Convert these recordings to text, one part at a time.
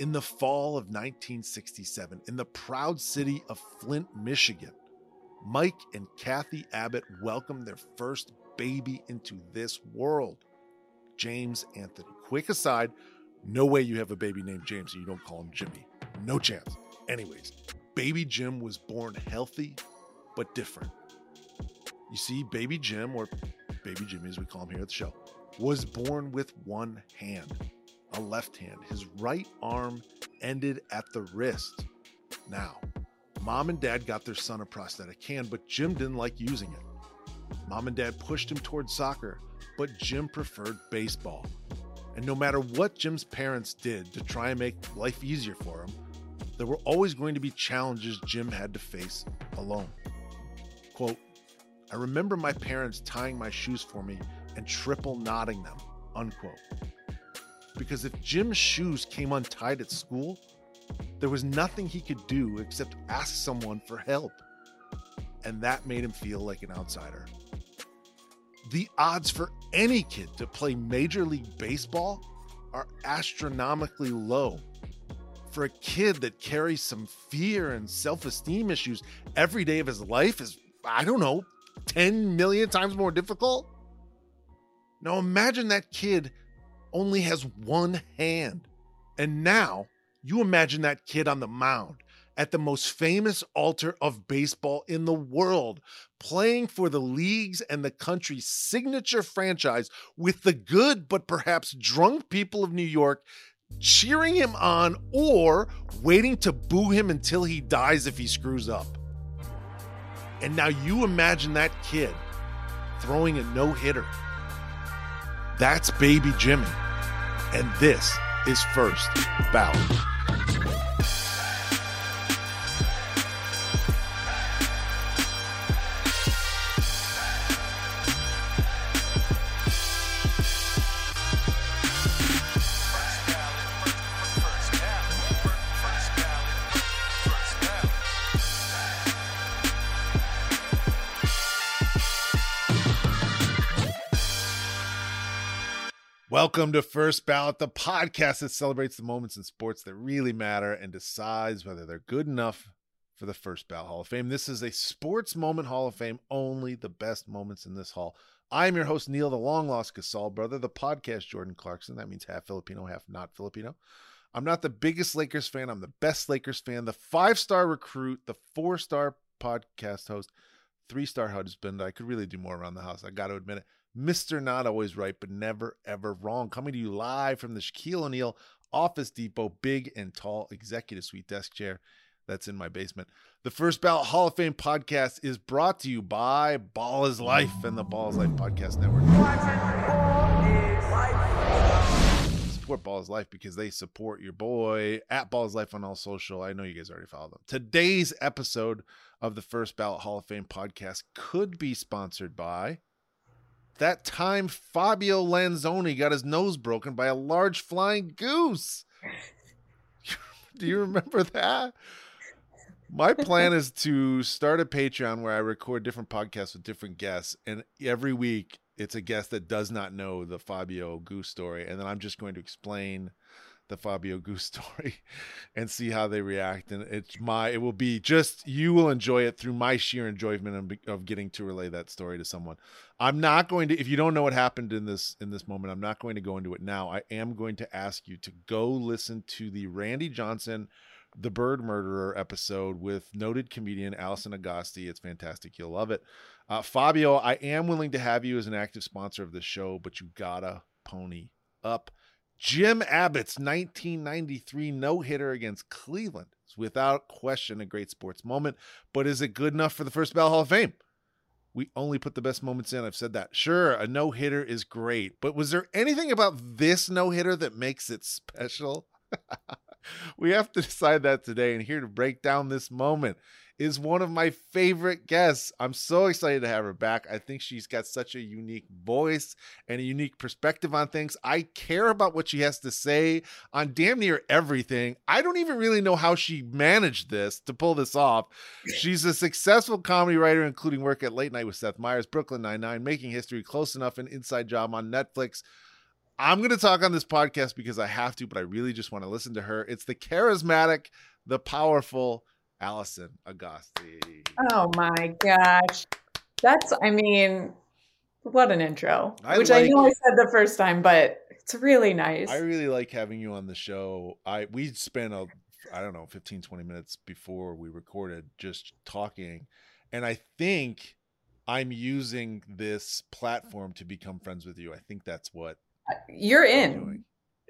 In the fall of 1967, in the proud city of Flint, Michigan, Mike and Kathy Abbott welcomed their first baby into this world, James Anthony. Quick aside, no way you have a baby named James and you don't call him Jimmy. No chance. Anyways, baby Jim was born healthy but different. You see, baby Jim, or baby Jimmy as we call him here at the show, was born with one hand, left hand. His right arm ended at the wrist. Now, mom and dad got their son a prosthetic hand, but Jim didn't like using it. Mom and dad pushed him towards soccer, but Jim preferred baseball. And no matter what Jim's parents did to try and make life easier for him, there were always going to be challenges Jim had to face alone. Quote, I remember my parents tying my shoes for me and triple knotting them, unquote. Because if Jim's shoes came untied at school, there was nothing he could do except ask someone for help. And that made him feel like an outsider. The odds for any kid to play Major League Baseball are astronomically low. For a kid that carries some fear and self esteem issues every day of his life is, I don't know, 10 million times more difficult? Now imagine that kid only has one hand. And now you imagine that kid on the mound at the most famous altar of baseball in the world, playing for the league's and the country's signature franchise with the good but perhaps drunk people of New York cheering him on or waiting to boo him until he dies if he screws up. And now you imagine that kid throwing a no hitter. That's baby Jimmy. And this is First Ballot. Welcome to First Ballot, the podcast that celebrates the moments in sports that really matter and decides whether they're good enough for the First Ballot Hall of Fame. This is a sports moment Hall of Fame, only the best moments in this hall. I'm your host, Neil, the long lost Gasol brother, the podcast Jordan Clarkson. That means half Filipino, half not Filipino. I'm not the biggest Lakers fan. I'm the best Lakers fan, the five star recruit, the four star podcast host, three star husband. I could really do more around the house. I got to admit it. Mr. Not Always Right, but never, ever wrong. Coming to you live from the Shaquille O'Neal Office Depot big and tall executive suite desk chair that's in my basement. The First Ballot Hall of Fame podcast is brought to you by Ball is Life and the Ball is Life Podcast Network. Support Ball is Life because they support your boy at Ball is Life on all social. I know you guys already follow them. Today's episode of the First Ballot Hall of Fame podcast could be sponsored by that time Fabio Lanzoni got his nose broken by a large flying goose. Do you remember that? My plan is to start a Patreon where I record different podcasts with different guests, and every week it's a guest that does not know the Fabio Goose story, and then I'm just going to explain the Fabio Goose story and see how they react. And it's my, it will be just, you will enjoy it through my sheer enjoyment of, of getting to relay that story to someone. I'm not going to, if you don't know what happened in this, in this moment, I'm not going to go into it now. I am going to ask you to go listen to the Randy Johnson, the Bird Murderer episode with noted comedian Alison Agosti. It's fantastic. You'll love it. Uh, Fabio, I am willing to have you as an active sponsor of the show, but you gotta pony up. Jim Abbott's 1993 no hitter against Cleveland is without question a great sports moment, but is it good enough for the First Ballot Hall of Fame? We only put the best moments in. I've said that. Sure, a no hitter is great, but was there anything about this no hitter that makes it special? we have to decide that today. And here to break down this moment is one of my favorite guests. I'm so excited to have her back. I think she's got such a unique voice and a unique perspective on things. I care about what she has to say on damn near everything. I don't even really know how she managed this to pull this off. She's a successful comedy writer, including work at Late Night with Seth Meyers, Brooklyn Nine-Nine, Making History, Close Enough, and Inside Job on Netflix. I'm going to talk on this podcast because I have to, but I really just want to listen to her. It's the charismatic, the powerful Alison Agosti. Oh my gosh. That's, I mean, what an intro, I which I like- know I said the first time, but it's really nice. I really like having you on the show. I we spent a I don't know 15 20 minutes before we recorded just talking and I think I'm using this platform to become friends with you. I think that's what You're in.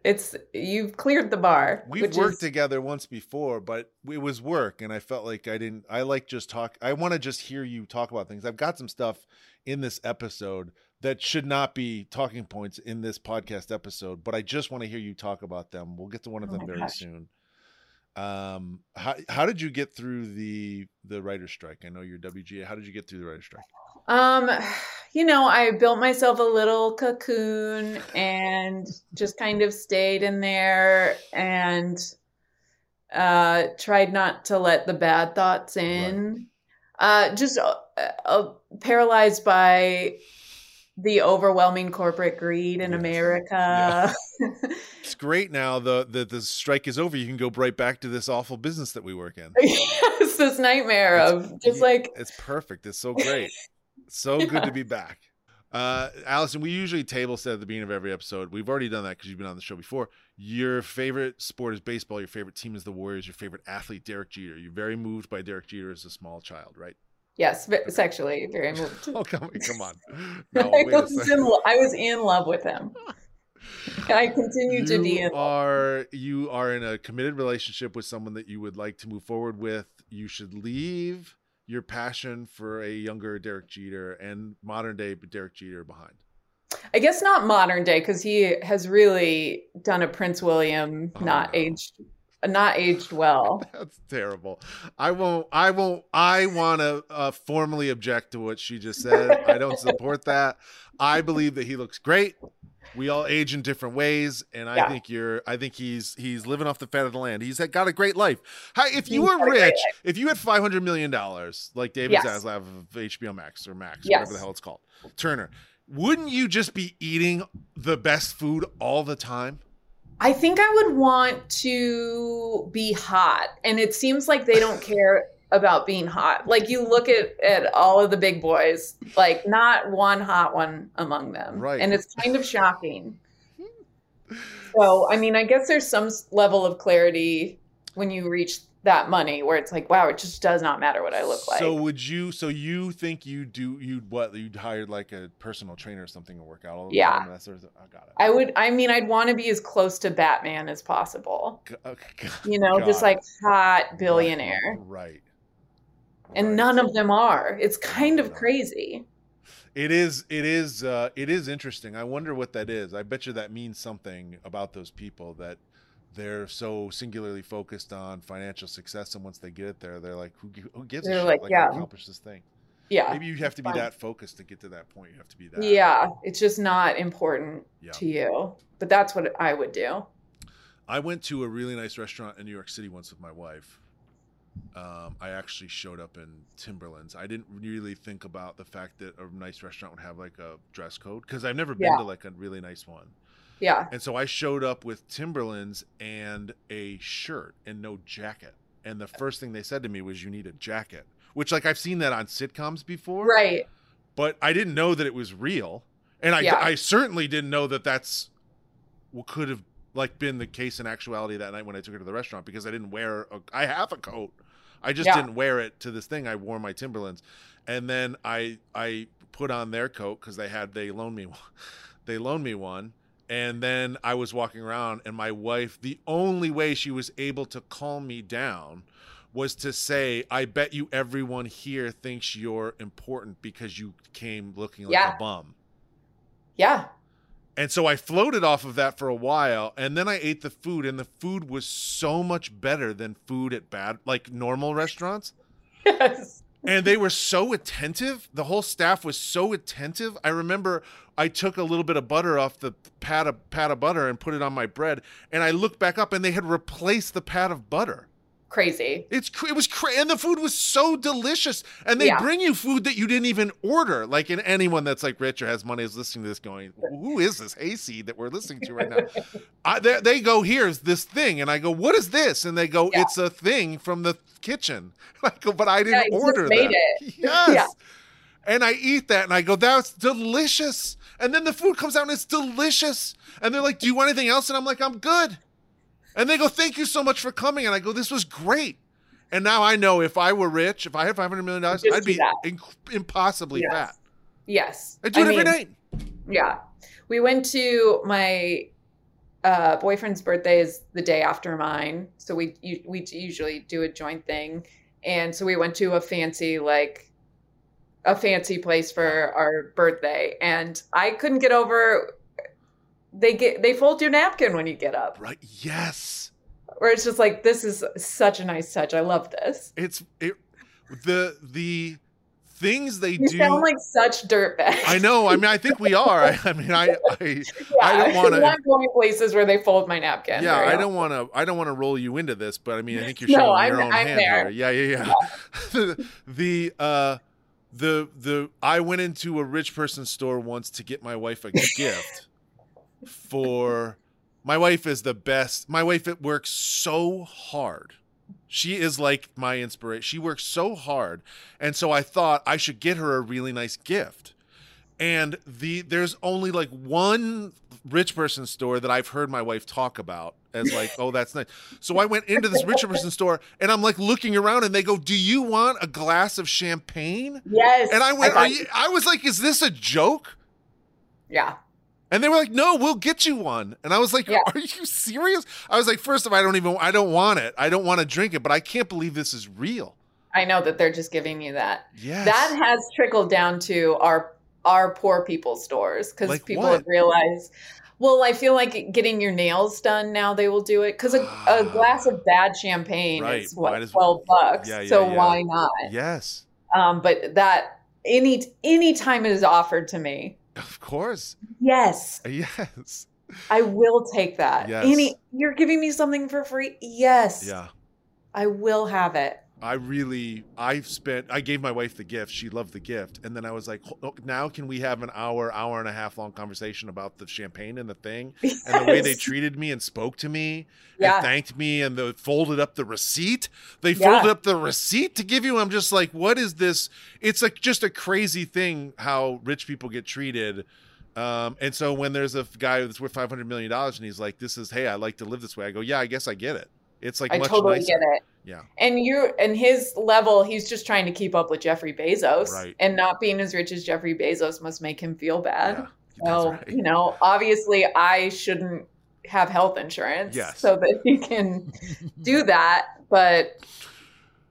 It's you've cleared the bar. We've worked is, together once before, but it was work and I felt like I didn't I like just talk I want to just hear you talk about things. I've got some stuff in this episode that should not be talking points in this podcast episode, but I just want to hear you talk about them. We'll get to one of Oh them my very gosh. soon. Um how how did you get through the the writer's strike? I know you're WGA. How did you get through the writer's strike? Um, you know, I built myself a little cocoon and just kind of stayed in there and uh tried not to let the bad thoughts in. Uh just uh, uh, paralyzed by the overwhelming corporate greed in Yes. America. It's great now the the the strike is over. You can go right back to this awful business that we work in. it's this nightmare It's- of just like It's perfect. It's so great. So good Yeah. to be back. Uh, Alison, we usually table set at the beginning of every episode. We've already done that because you've been on the show before. Your favorite sport is baseball. Your favorite team is the Warriors. Your favorite athlete, Derek Jeter. You're very moved by Derek Jeter as a small child, right? yes, ve- sexually very moved. Oh, come, come on. No, I, was in, I was in love with him. And I continue to be in love. are you are in a committed relationship with someone that you would like to move forward with. You should leave your passion for a younger Derek Jeter and modern day Derek Jeter behind. I guess not modern day because he has really done a Prince William, Oh, not no. aged, not aged well. That's terrible. I won't. I won't. I want to uh, formally object to what she just said. I don't support that. I believe that he looks great. We all age in different ways, and I Yeah. think you're. I think he's he's living off the fat of the land. He's got a great life. How, if you He's were got a great rich, if you had five hundred million dollars, like David Yes. Zaslav of HBO Max or Max, Yes. whatever the hell it's called, Turner, wouldn't you just be eating the best food all the time? I think I would want to be hot, and it seems like they don't care about being hot. Like you look at at all of the big boys, like not one hot one among them, Right. And it's kind of shocking. So, I mean, I guess there's some level of clarity when you reach that money where it's like, wow, it just does not matter what I look like. So would you? So you think you do? You'd what? You'd hired like a personal trainer or something to work out all the Yeah. time. That sort of? I oh, got it. I would, I mean, I'd want to be as close to Batman as possible. G- okay, g- You know, just like hot billionaire. Right. And Right. none of them are. It's kind of crazy. It is. It is. Uh, it is interesting. I wonder what that is. I bet you that means something about those people that they're so singularly focused on financial success, and once they get it there, they're like, "Who, who gives a They're shit? like, Like, yeah. I accomplished this thing." Yeah. Maybe you have to be fine. that focused to get to that point. You have to be that. Yeah. It's just not important Yeah. to you. But that's what I would do. I went to a really nice restaurant in New York City once with my wife. Um, I actually showed up in Timberlands. I didn't really think about the fact that a nice restaurant would have like a dress code because I've never been Yeah. to like a really nice one. Yeah. And so I showed up with Timberlands and a shirt and no jacket. And the first thing they said to me was, "You need a jacket," which like I've seen that on sitcoms before, Right. but I didn't know that it was real, and I Yeah. I certainly didn't know that that's what could have like been the case in actuality that night when I took her to the restaurant because I didn't wear a, I have a coat, I just Yeah. didn't wear it to this thing. I wore my Timberlands, and then I I put on their coat because they had they loaned me one. they loaned me one. And then I was walking around, and my wife, the only way she was able to calm me down was to say, I bet you everyone here thinks you're important because you came looking like Yeah. a bum. Yeah. And so I floated off of that for a while and then I ate the food and the food was so much better than food at bad like normal restaurants. Yes. And they were so attentive. The whole staff was so attentive. I remember I took a little bit of butter off the pat of pat of butter and put it on my bread and I looked back up and they had replaced the pat of butter. Crazy. It's it was crazy, and the food was so delicious, and they Yeah. bring you food that you didn't even order. Like, in anyone that's like rich or has money is listening to this, going, "Who is this hayseed that we're listening to right now?" I, they, they go, "Here's this thing," and I go, "What is this?" And they go, Yeah. "It's a thing from the kitchen." I go, "But I didn't just order that." it. Yes. Yeah. And I eat that, and I go, "That's delicious." And then the food comes out, and it's delicious. And they're like, "Do you want anything else?" And I'm like, "I'm good." And they go, "Thank you so much for coming." And I go, "This was great." And now I know if I were rich, if I had five hundred million dollars, I'd be inc- impossibly Yes. fat. Yes. I do it I every mean, night. Yeah. We went to my uh, boyfriend's birthday is the day after mine. So we we usually do a joint thing. And so we went to a fancy like a fancy place for our birthday and I couldn't get over they get they fold your napkin when you get up. Right? Yes. Where it's just like this is such a nice touch. I love this. It's it. The the things they You do. sound like such dirtbags. I know. I mean, I think we are. I, I mean, I, I Yeah, I don't wanna- I'm going places where they fold my napkin. yeah. I don't want to. I don't want to roll you into this, but I mean, I think you're No, showing I'm- your own I'm hand there. here. Yeah, yeah, yeah. the uh, the the I went into a rich person store once to get my wife a gift for. My wife is the best. My wife it works so hard. She is like my inspiration. She works so hard, and so I thought I should get her a really nice gift. And the there's only like one rich person store that I've heard my wife talk about as like, oh, that's nice. So I went into this rich person store and I'm like looking around and they go, Do you want a glass of champagne? Yes. And I went, you I was like, Is this a joke? Yeah. And they were like, "No, we'll get you one." And I was like, Yeah. "Are you serious?" I was like, first of all, I don't even, I don't want it. I don't want to drink it, but I can't believe this is real." I know that they're just giving you that. Yes. That has trickled down to our our poor people stores because Like people what? have realized. Well, I feel like getting your nails done now they will do it because a, a glass of bad champagne Right, is what as- twelve bucks. Yeah, yeah, so why not? yes, Um, but that any any time it is offered to me, of course. yes, Yes. I will take that. Yes. Any you're giving me something for free? Yes, Yeah. I will have it. I really, I spent, I gave my wife the gift. She loved the gift. And then I was like, now can we have an hour, hour and a half long conversation about the champagne and the thing and the way they treated me and spoke to me Yeah. and thanked me and the folded up the receipt. They Yeah. folded up the receipt to give you. I'm just like, what is this? It's like just a crazy thing how rich people get treated. Um, and so when there's a guy that's worth 500 million dollars and he's like, this is, hey, I like to live this way. I go, yeah, I guess I get it. It's like I much totally nicer. get it. Yeah. And you and his level, he's just trying to keep up with Jeffrey Bezos. Right. And not being as rich as Jeffrey Bezos must make him feel bad. Yeah. So, right. you know, obviously I shouldn't have health insurance Yes. so that he can do that. But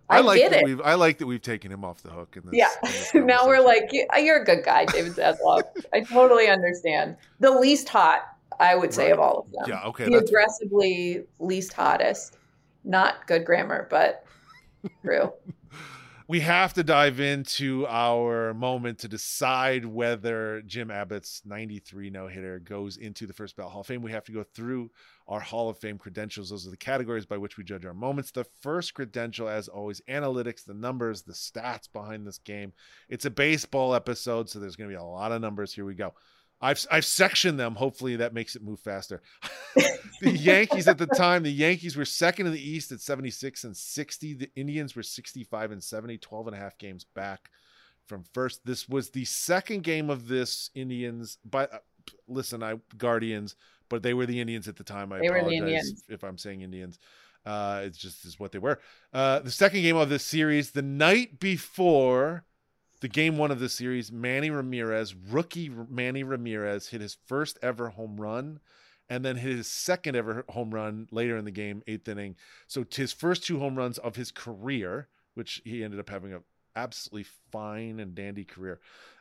I, like get that it. we've I like that we've taken him off the hook in this. Yeah. in this now we're like, you're a good guy, David Zaslav. I totally understand. The least hot, I would say, Right. of all of them. Yeah, okay, The aggressively least hottest. Not good grammar, but true. we have to dive into our moment to decide whether Jim Abbott's 93 no hitter goes into the first ballot Hall of Fame. We have to go through our Hall of Fame credentials. Those are the categories by which we judge our moments. The first credential, as always, analytics, the numbers, the stats behind this game. It's a baseball episode, so there's going to be a lot of numbers. Here we go. I've I've sectioned them. Hopefully that makes it move faster. the Yankees at the time, the Yankees were second in the East at 76 and 60. The Indians were 65 and 70, 12 and a half games back from first. This was the second game of this Indians by uh, listen, I Guardians, but they were the Indians at the time. I They were the apologize Indians. if I'm saying Indians. Uh, it's just is what they were. Uh, the second game of this series, the night before the game one of the series, Manny Ramirez, rookie Manny Ramirez, hit his first ever home run and then hit his second ever home run later in the game, eighth inning. So his first two home runs of his career, which he ended up having a absolutely fine and dandy career.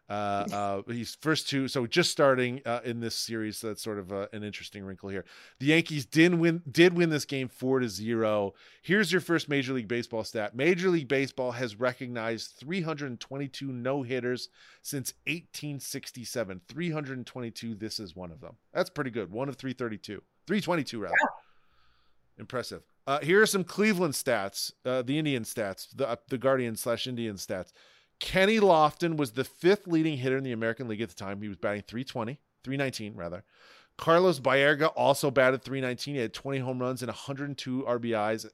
Uh, uh, he's first two, so just starting uh, in this series. So that's sort of uh, an interesting wrinkle here. The Yankees did win, did win this game four to zero. Here's your first Major League Baseball stat. Major League Baseball has recognized 322 no hitters since 1867. 322. This is one of them. That's pretty good. One of 332. 322 rather. Impressive. Uh, here are some Cleveland stats, uh, the Indian stats, the uh, the Guardian slash Indian stats. Kenny Lofton was the fifth leading hitter in the American League at the time. He was batting 320, 319 rather. Carlos Baerga also batted 319. He had 20 home runs and 102 RBIs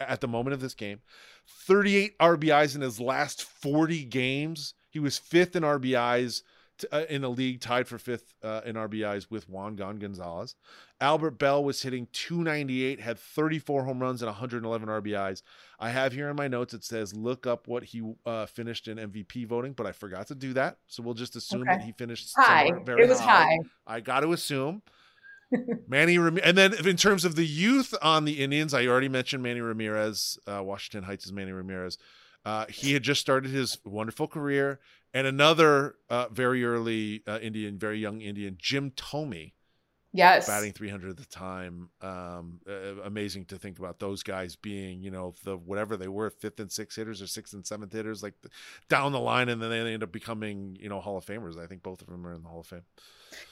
at the moment of this game. 38 RBIs in his last 40 games. He was fifth in RBIs uh, in the league, tied for fifth uh, in RBIs with Juan Gon Gonzalez. Albert Belle was hitting 298, had 34 home runs and 111 RBIs. I have here in my notes it says look up what he uh, finished in MVP voting, but I forgot to do that, so we'll just assume okay. that he finished high. Very it was high. high. I got to assume. Manny Ramirez, and then in terms of the youth on the Indians, I already mentioned Manny Ramirez. Uh, Washington Heights is Manny Ramirez. Uh, he had just started his wonderful career and another uh, very early uh, Indian, very young Indian, Jim Thome. Yes, batting 300 at the time. Um, uh, amazing to think about those guys being, you know, the whatever they were, fifth and sixth hitters or sixth and seventh hitters, like the, down the line, and then they end up becoming, you know, Hall of Famers. I think both of them are in the Hall of Fame.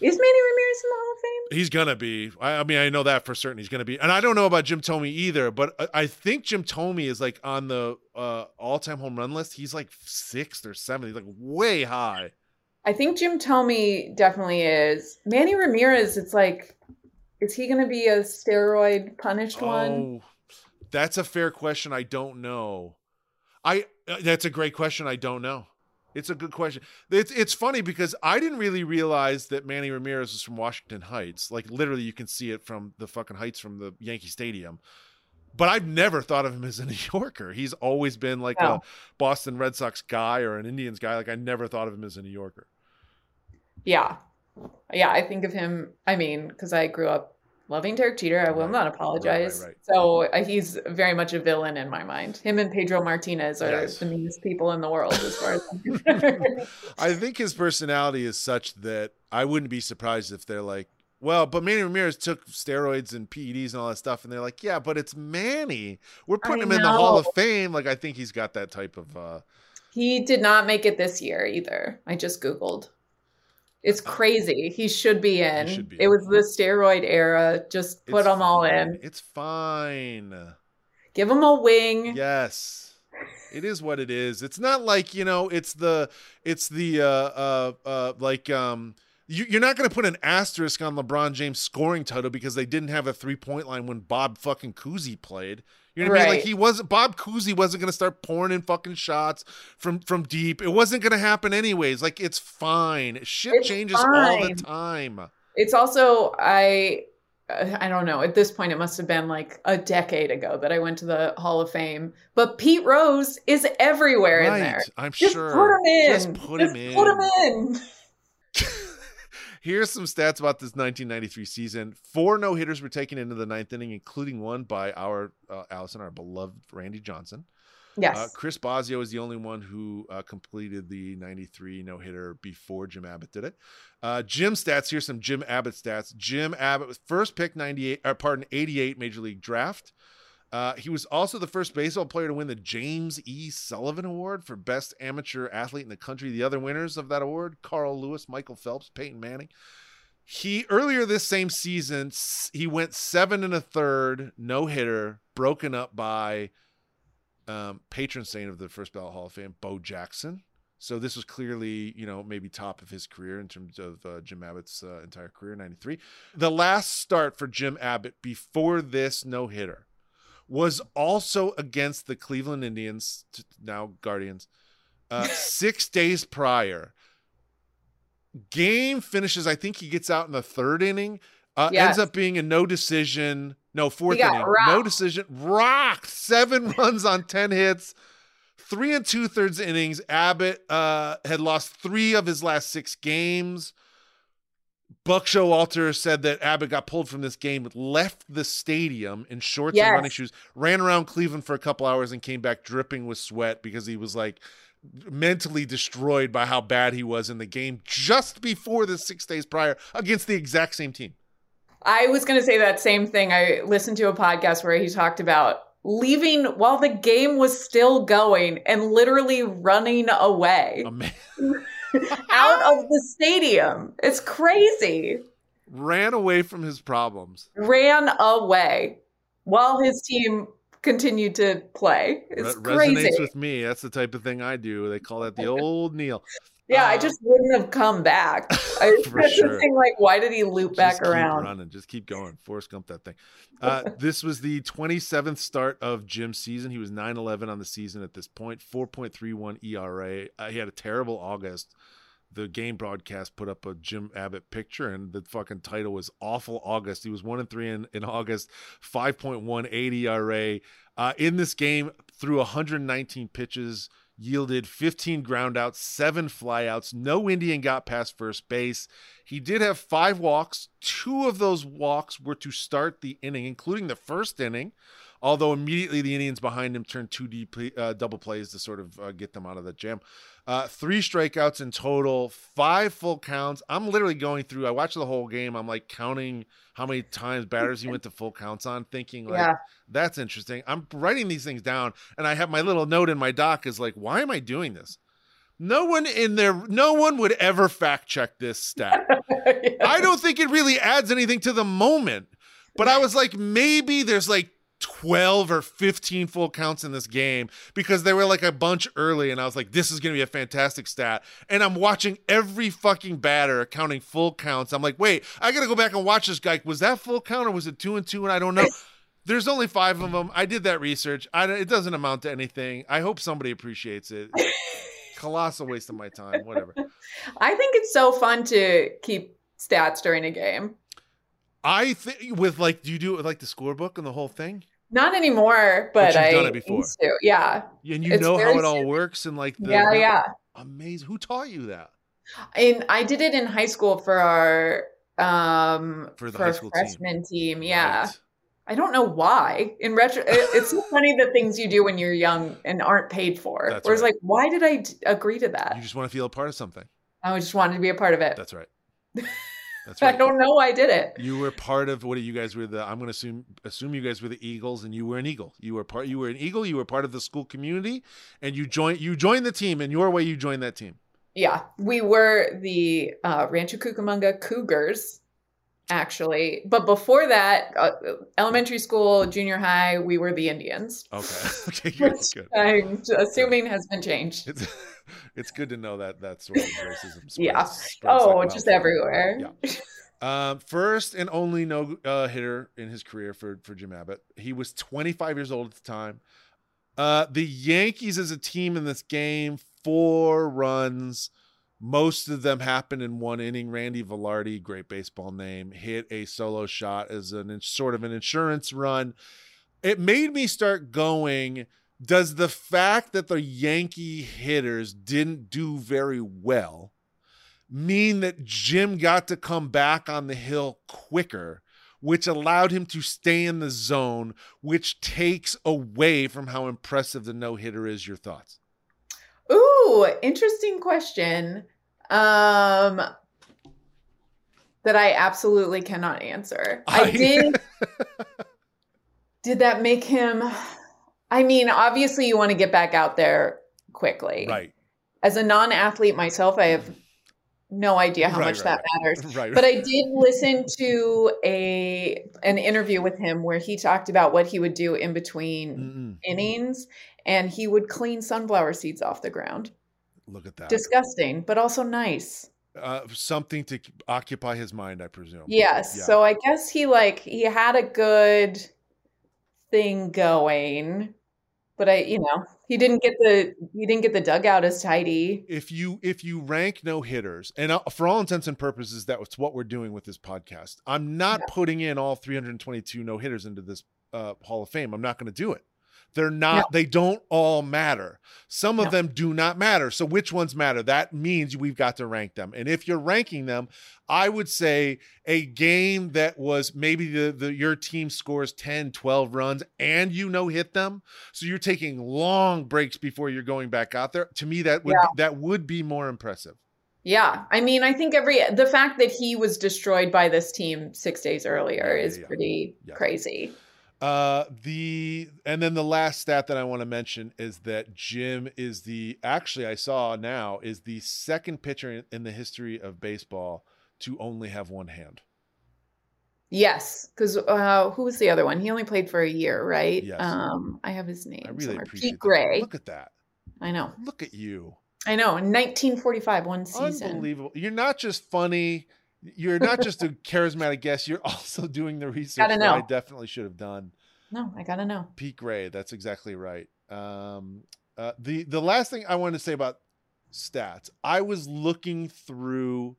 Is Manny Ramirez in the Hall of Fame? He's gonna be. I, I, mean, I know that for certain. He's gonna be, and I don't know about Jim Thome either. But I, I think Jim Thome is like on the uh, all-time home run list. He's like sixth or seventh. He's like way high. I think Jim Thome definitely is. Manny Ramirez. It's like, is he gonna be a steroid punished oh, one? That's a fair question. I don't know. I. Uh, that's a great question. I don't know. It's a good question. It's it's funny because I didn't really realize that Manny Ramirez was from Washington Heights. Like literally, you can see it from the fucking heights from the Yankee Stadium. But I've never thought of him as a New Yorker. He's always been like a Boston Red Sox guy or an Indians guy. Like I never thought of him as a New Yorker. Yeah, yeah. I think of him. I mean, because I grew up loving Derek Jeter. I will right. not apologize. Right, right, so uh, he's very much a villain in my mind. Him and Pedro Martinez are yes. the meanest people in the world, as far as I'm concerned. I think his personality is such that I wouldn't be surprised if they're like, well, but Manny Ramirez took steroids and PEDs and all that stuff, and they're like, yeah, but it's Manny. We're putting I him know. in the Hall of Fame. Like, I think he's got that type of. uh He did not make it this year either. I just googled. It's crazy. He should be in. Should be it in. was the steroid era. Just put it's them all in. It's fine. Give him a wing. Yes. It is what it is. It's not like, you know, it's the it's the uh uh uh like um you, are not going to put an asterisk on LeBron James scoring title because they didn't have a three point line when Bob fucking Cousy played. You know what right. I mean? Like he wasn't Bob Cousy wasn't going to start pouring in fucking shots from from deep. It wasn't going to happen anyways. Like it's fine. Shit it's changes fine. all the time. It's also I I don't know. At this point, it must have been like a decade ago that I went to the Hall of Fame. But Pete Rose is everywhere right. in there. I'm Just sure. Put him in. Just put Just him in. Just put him in. Here's some stats about this 1993 season. Four no hitters were taken into the ninth inning, including one by our uh, Alison, our beloved Randy Johnson. Yes. Uh, Chris Bosio is the only one who uh, completed the 93 no hitter before Jim Abbott did it. Uh, Jim stats here's some Jim Abbott stats. Jim Abbott was first pick 98, or uh, pardon, 88 Major League Draft. Uh, he was also the first baseball player to win the James E. Sullivan Award for Best Amateur Athlete in the country. The other winners of that award Carl Lewis, Michael Phelps, Peyton Manning. He earlier this same season, he went seven and a third, no hitter, broken up by um, patron saint of the first ballot Hall of Fame, Bo Jackson. So this was clearly, you know, maybe top of his career in terms of uh, Jim Abbott's uh, entire career, 93. The last start for Jim Abbott before this no hitter was also against the Cleveland Indians, now Guardians, uh, six days prior. Game finishes, I think he gets out in the third inning. Uh, yes. Ends up being a no decision, no fourth inning, rocked. no decision, rocked. Seven runs on 10 hits, three and two thirds innings. Abbott uh, had lost three of his last six games. Buck Showalter said that Abbott got pulled from this game, left the stadium in shorts yes. and running shoes, ran around Cleveland for a couple hours, and came back dripping with sweat because he was like mentally destroyed by how bad he was in the game just before the six days prior against the exact same team. I was going to say that same thing. I listened to a podcast where he talked about leaving while the game was still going and literally running away. out of the stadium. It's crazy. Ran away from his problems. Ran away. while his team continued to play. It's Re- crazy. resonates with me. That's the type of thing I do. They call that the old Neil. Yeah, I Um, just wouldn't have come back. I, For that's sure. thing. Like, why did he loop back Just keep around? running. Just keep going. Forrest Gump that thing. Uh, this was the 27th start of Jim's season. He was 9 11 on the season at this point, 4.31 ERA. Uh, he had a terrible August. The game broadcast put up a Jim Abbott picture, and the fucking title was Awful August. He was 1 and 3 in, in August, 5.18 ERA. Uh, in this game, threw 119 pitches, yielded 15 groundouts, seven flyouts. No Indian got past first base. He did have five walks. Two of those walks were to start the inning, including the first inning. Although immediately the Indians behind him turned two deep uh, double plays to sort of uh, get them out of that jam. Uh, three strikeouts in total, five full counts. I'm literally going through. I watched the whole game. I'm like counting how many times batters he went to full counts on, thinking like, Yeah. that's interesting. I'm writing these things down, and I have my little note in my doc is like, why am I doing this? No one in there, no one would ever fact check this stat. I don't think it really adds anything to the moment. But I was like, maybe there's like 12 or 15 full counts in this game because they were like a bunch early. And I was like, this is going to be a fantastic stat. And I'm watching every fucking batter counting full counts. I'm like, wait, I got to go back and watch this guy. Was that full count or was it two and two? And I don't know. There's only five of them. I did that research. I, it doesn't amount to anything. I hope somebody appreciates it. Colossal waste of my time. Whatever. I think it's so fun to keep stats during a game. I think with like, do you do it with like the scorebook and the whole thing? Not anymore, but, you've I done it before. used to. Yeah, And you It's know how it all works and like the yeah, yeah. amazing. Who taught you that? And I did it in high school for our um For the for high school freshman team. Yeah. Right. I don't know why. In retro, it's so funny the things you do when you're young and aren't paid for. That's Whereas, right. like, why did I d- agree to that? You just want to feel a part of something. I just wanted to be a part of it. That's right. That's I don't know why I did it. You were part of what you guys were the I'm going to assume assume you guys were the Eagles and you were an Eagle. You were part you were an Eagle, you were part of the school community and you joined you joined the team in your way you joined that team. Yeah, we were the uh, Rancho Cucamonga Cougars, actually. But before that, uh, elementary school, junior high, we were the Indians. Okay. okay, good. Good. I'm assuming has been changed. It's good to know that that sort of racism spreads, Yeah. spreads Oh, like just everywhere. Yeah. Um, first and only no uh, hitter in his career for for Jim Abbott. He was 25 years old at the time. Uh, the Yankees as a team in this game, four runs. Most of them happened in one inning. Randy Velarde, great baseball name, hit a solo shot as an sort of an insurance run. It made me start going. Does the fact that the Yankee hitters didn't do very well mean that Jim got to come back on the hill quicker, which allowed him to stay in the zone, which takes away from how impressive the no hitter is? Your thoughts? Ooh, interesting question. Um, that I absolutely cannot answer. I did. did that make him? I mean, obviously, you want to get back out there quickly. right. As a non-athlete myself, I have no idea how Right, much right, that matters. Right. But I did listen to a an interview with him where he talked about what he would do in between Mm-mm. innings, and he would clean sunflower seeds off the ground. Look at that. Disgusting, but also nice. uh, something to occupy his mind, I presume. Yes. Yeah. So I guess he like he had a good thing going, but I, you know, he didn't get the he didn't get the dugout as tidy. if you if you rank no hitters and uh, for all intents and purposes that's what we're doing with this podcast. I'm not putting in all 322 no hitters into this uh, hall of fame. I'm not going to do it they're not No. they don't all matter some of No. them do not matter so which ones matter that means we've got to rank them and if you're ranking them i would say a game that was maybe the, the your team scores 10 12 runs and you no hit them so you're taking long breaks before you're going back out there to me that would that would be more impressive Yeah. I mean, I think every the fact that he was destroyed by this team 6 days earlier Yeah, yeah, is yeah. pretty Yeah. crazy. Uh, the and then the last stat that I want to mention is that Jim is the actually I saw now is the second pitcher in, in the history of baseball to only have one hand. Yes, because uh, who was the other one? He only played for a year, right? Yes. Um, I have his name I really somewhere. appreciate Pete that. Gray. Look at that. I know. Look at you. I know. In 1945, one season. Unbelievable. You're not just funny. You're not just a charismatic guest. You're also doing the research that. I definitely should have done. No, I gotta know. Pete Gray. That's exactly right. Um, uh, the the last thing I wanted to say about stats, I was looking through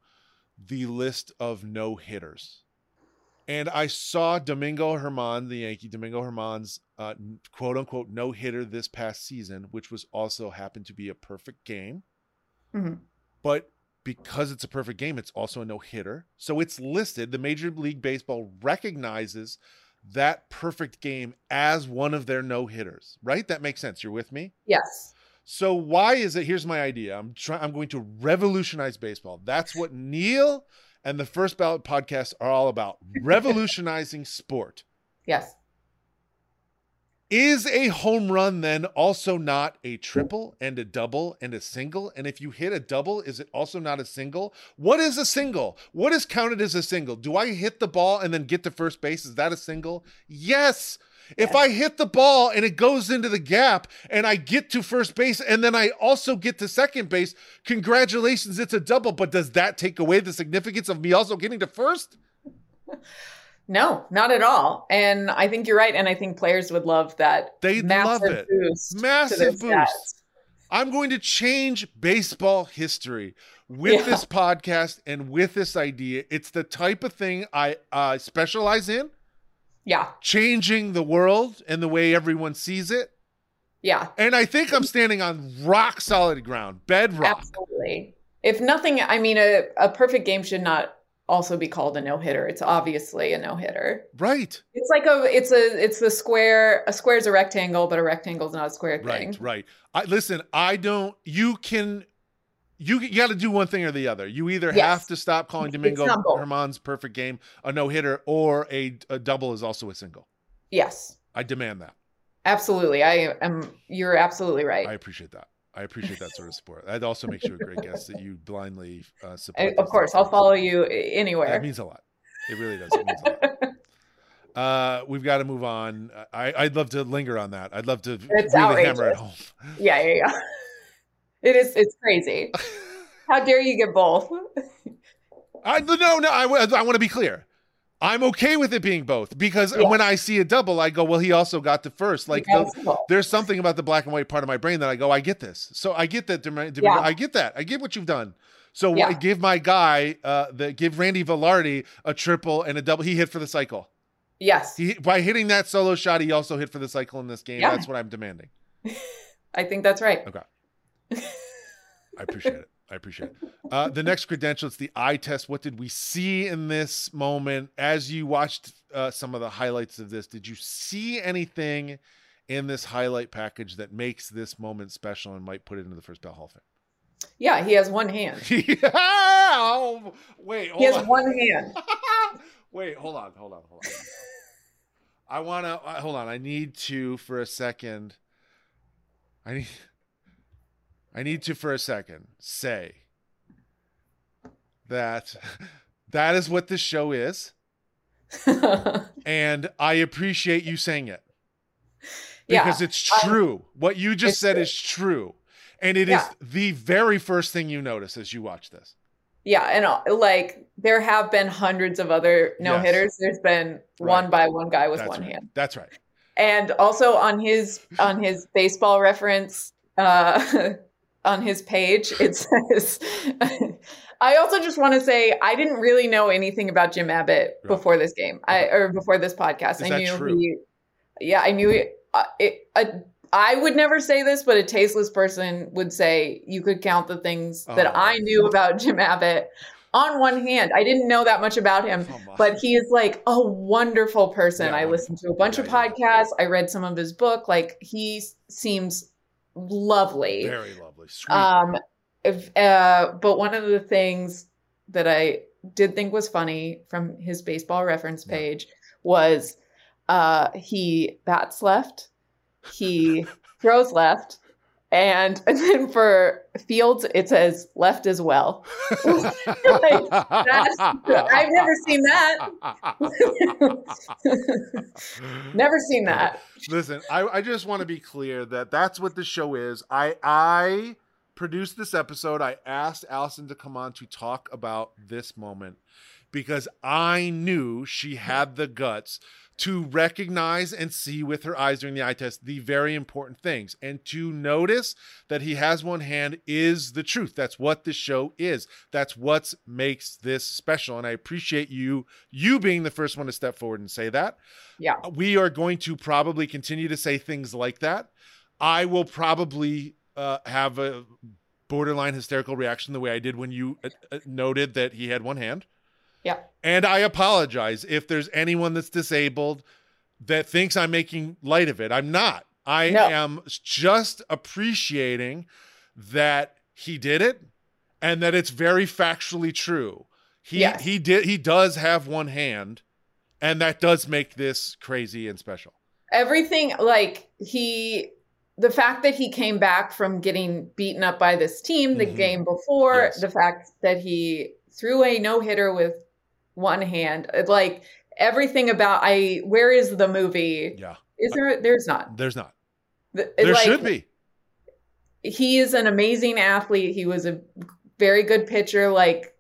the list of no hitters, and I saw Domingo Germán, the Yankee, Domingo Germán's uh, quote unquote no hitter this past season, which was also happened to be a perfect game, Mhm. but. Because it's a perfect game, it's also a no hitter. So it's listed. The Major League Baseball recognizes that perfect game as one of their no hitters, right? That makes sense. You're with me? Yes. So why is it? Here's my idea. I'm trying. I'm going to revolutionize baseball. That's what Neil and the First Ballot podcast are all about: revolutionizing sport. Yes. Is a home run then also not a triple and a double and a single? And if you hit a double, is it also not a single? What is a single? What is counted as a single? Do I hit the ball and then get to first base? Is that a single? Yes. If I hit the ball and it goes into the gap and I get to first base and then I also get to second base, congratulations, it's a double. But does that take away the significance of me also getting to first? No, not at all. And I think you're right. And I think players would love that. They'd love it. Boost Massive boost. stats. I'm going to change baseball history with Yeah. this podcast and with this idea. It's the type of thing I uh, specialize in, Yeah. changing the world and the way everyone sees it. Yeah. And I think I'm standing on rock solid ground, bedrock. Absolutely. If nothing, I mean, a, a perfect game should not also be called a no hitter. It's obviously a no hitter. Right, It's like a, it's a, it's the square. A square is a rectangle, but a rectangle is not a square thing. right, right. I, listen, I don't. You can. You, you got to do one thing or the other. You either Yes. have to stop calling Domingo. Germán's perfect game a no hitter, or a, a double is also a single. Yes, I demand that. absolutely. I am. You're absolutely right. I appreciate that. I appreciate that sort of support. That also makes you a great guest that you blindly uh, support. of course. I'll follow you anywhere. That means a lot. It really does. It means a lot. Uh, we've got to move on. I, I'd love to linger on that. I'd love to It's really hammer it outrageous. home. yeah, yeah, yeah. It is. It's crazy. How dare you get both? I no no. I, I want to be clear. I'm okay with it being both because Yeah. when I see a double, I go, well, he also got the first. Like the, there's something about the black and white part of my brain that I go, I get this. So I get that. Yeah. I get that. I get what you've done. So Yeah. I give my guy, uh, the give Randy Velarde a triple and a double. He hit for the cycle. yes, He by hitting that solo shot, he also hit for the cycle in this game. That's what I'm demanding. I think that's right. Okay. I appreciate it. I appreciate it. Uh, the next credential is the eye test. What did we see in this moment as you watched uh, some of the highlights of this? Did you see anything in this highlight package that makes this moment special and might put it into the first bell Hall of Fame? Yeah, he has one hand. Fame? oh, wait, He has on. one hand. wait, hold on, hold on, hold on. I want to uh, hold on. I need to for a second. I need. I need to for a second say that that is what this show is, and I appreciate you saying it yeah, because it's I- true. what you just said true. is true, and it is Yeah. the very first thing you notice as you watch this. yeah, and uh, like there have been hundreds of other no hitters. There's been one by one guy with That's one right. hand, That's right. and also on his on his baseball reference uh, on his page it says. I also just want to say I didn't really know anything about Jim Abbott Right. before this game, I or before this podcast. Is I that knew true? he, yeah, I knew it. Uh, it uh, I would never say this, but a tasteless person would say you could count the things Oh. that I knew about Jim Abbott on one hand. I didn't know that much about him, on. but he is like a wonderful person. Yeah, I listened to a bunch of Yeah, yeah. podcasts. I read some of his book. Like he seems lovely. very lovely. Sweet. Um, if, uh, but one of the things that I did think was funny from his baseball reference Yeah. page was uh, he bats left, he throws left, and and then for Fields it says left as well. like, I've never seen that. never seen that. Listen, I, I just want to be clear that that's what the show is. I I produced this episode. I asked Alison to come on to talk about this moment because I knew she had the guts to recognize and see with her eyes during the eye test the very important things. And to notice that he has one hand is the truth. That's what this show is. That's what makes this special. And I appreciate you, you being the first one to step forward and say that. Yeah. We are going to probably continue to say things like that. I will probably uh, have a borderline hysterical reaction the way I did when you uh, uh, noted that he had one hand. Yeah. And I apologize if there's anyone that's disabled that thinks I'm making light of it. I'm not. I no. am just appreciating that he did it and that it's very factually true. He yes. he did he does have one hand and that does make this crazy and special. Everything like he the fact that he came back from getting beaten up by this team the mm-hmm. game before, yes. the fact that he threw a no hitter with one hand. Like everything about I where is the movie? Yeah. Is there there's not. There's not. The, there like, should be. He is an amazing athlete. He was a very good pitcher like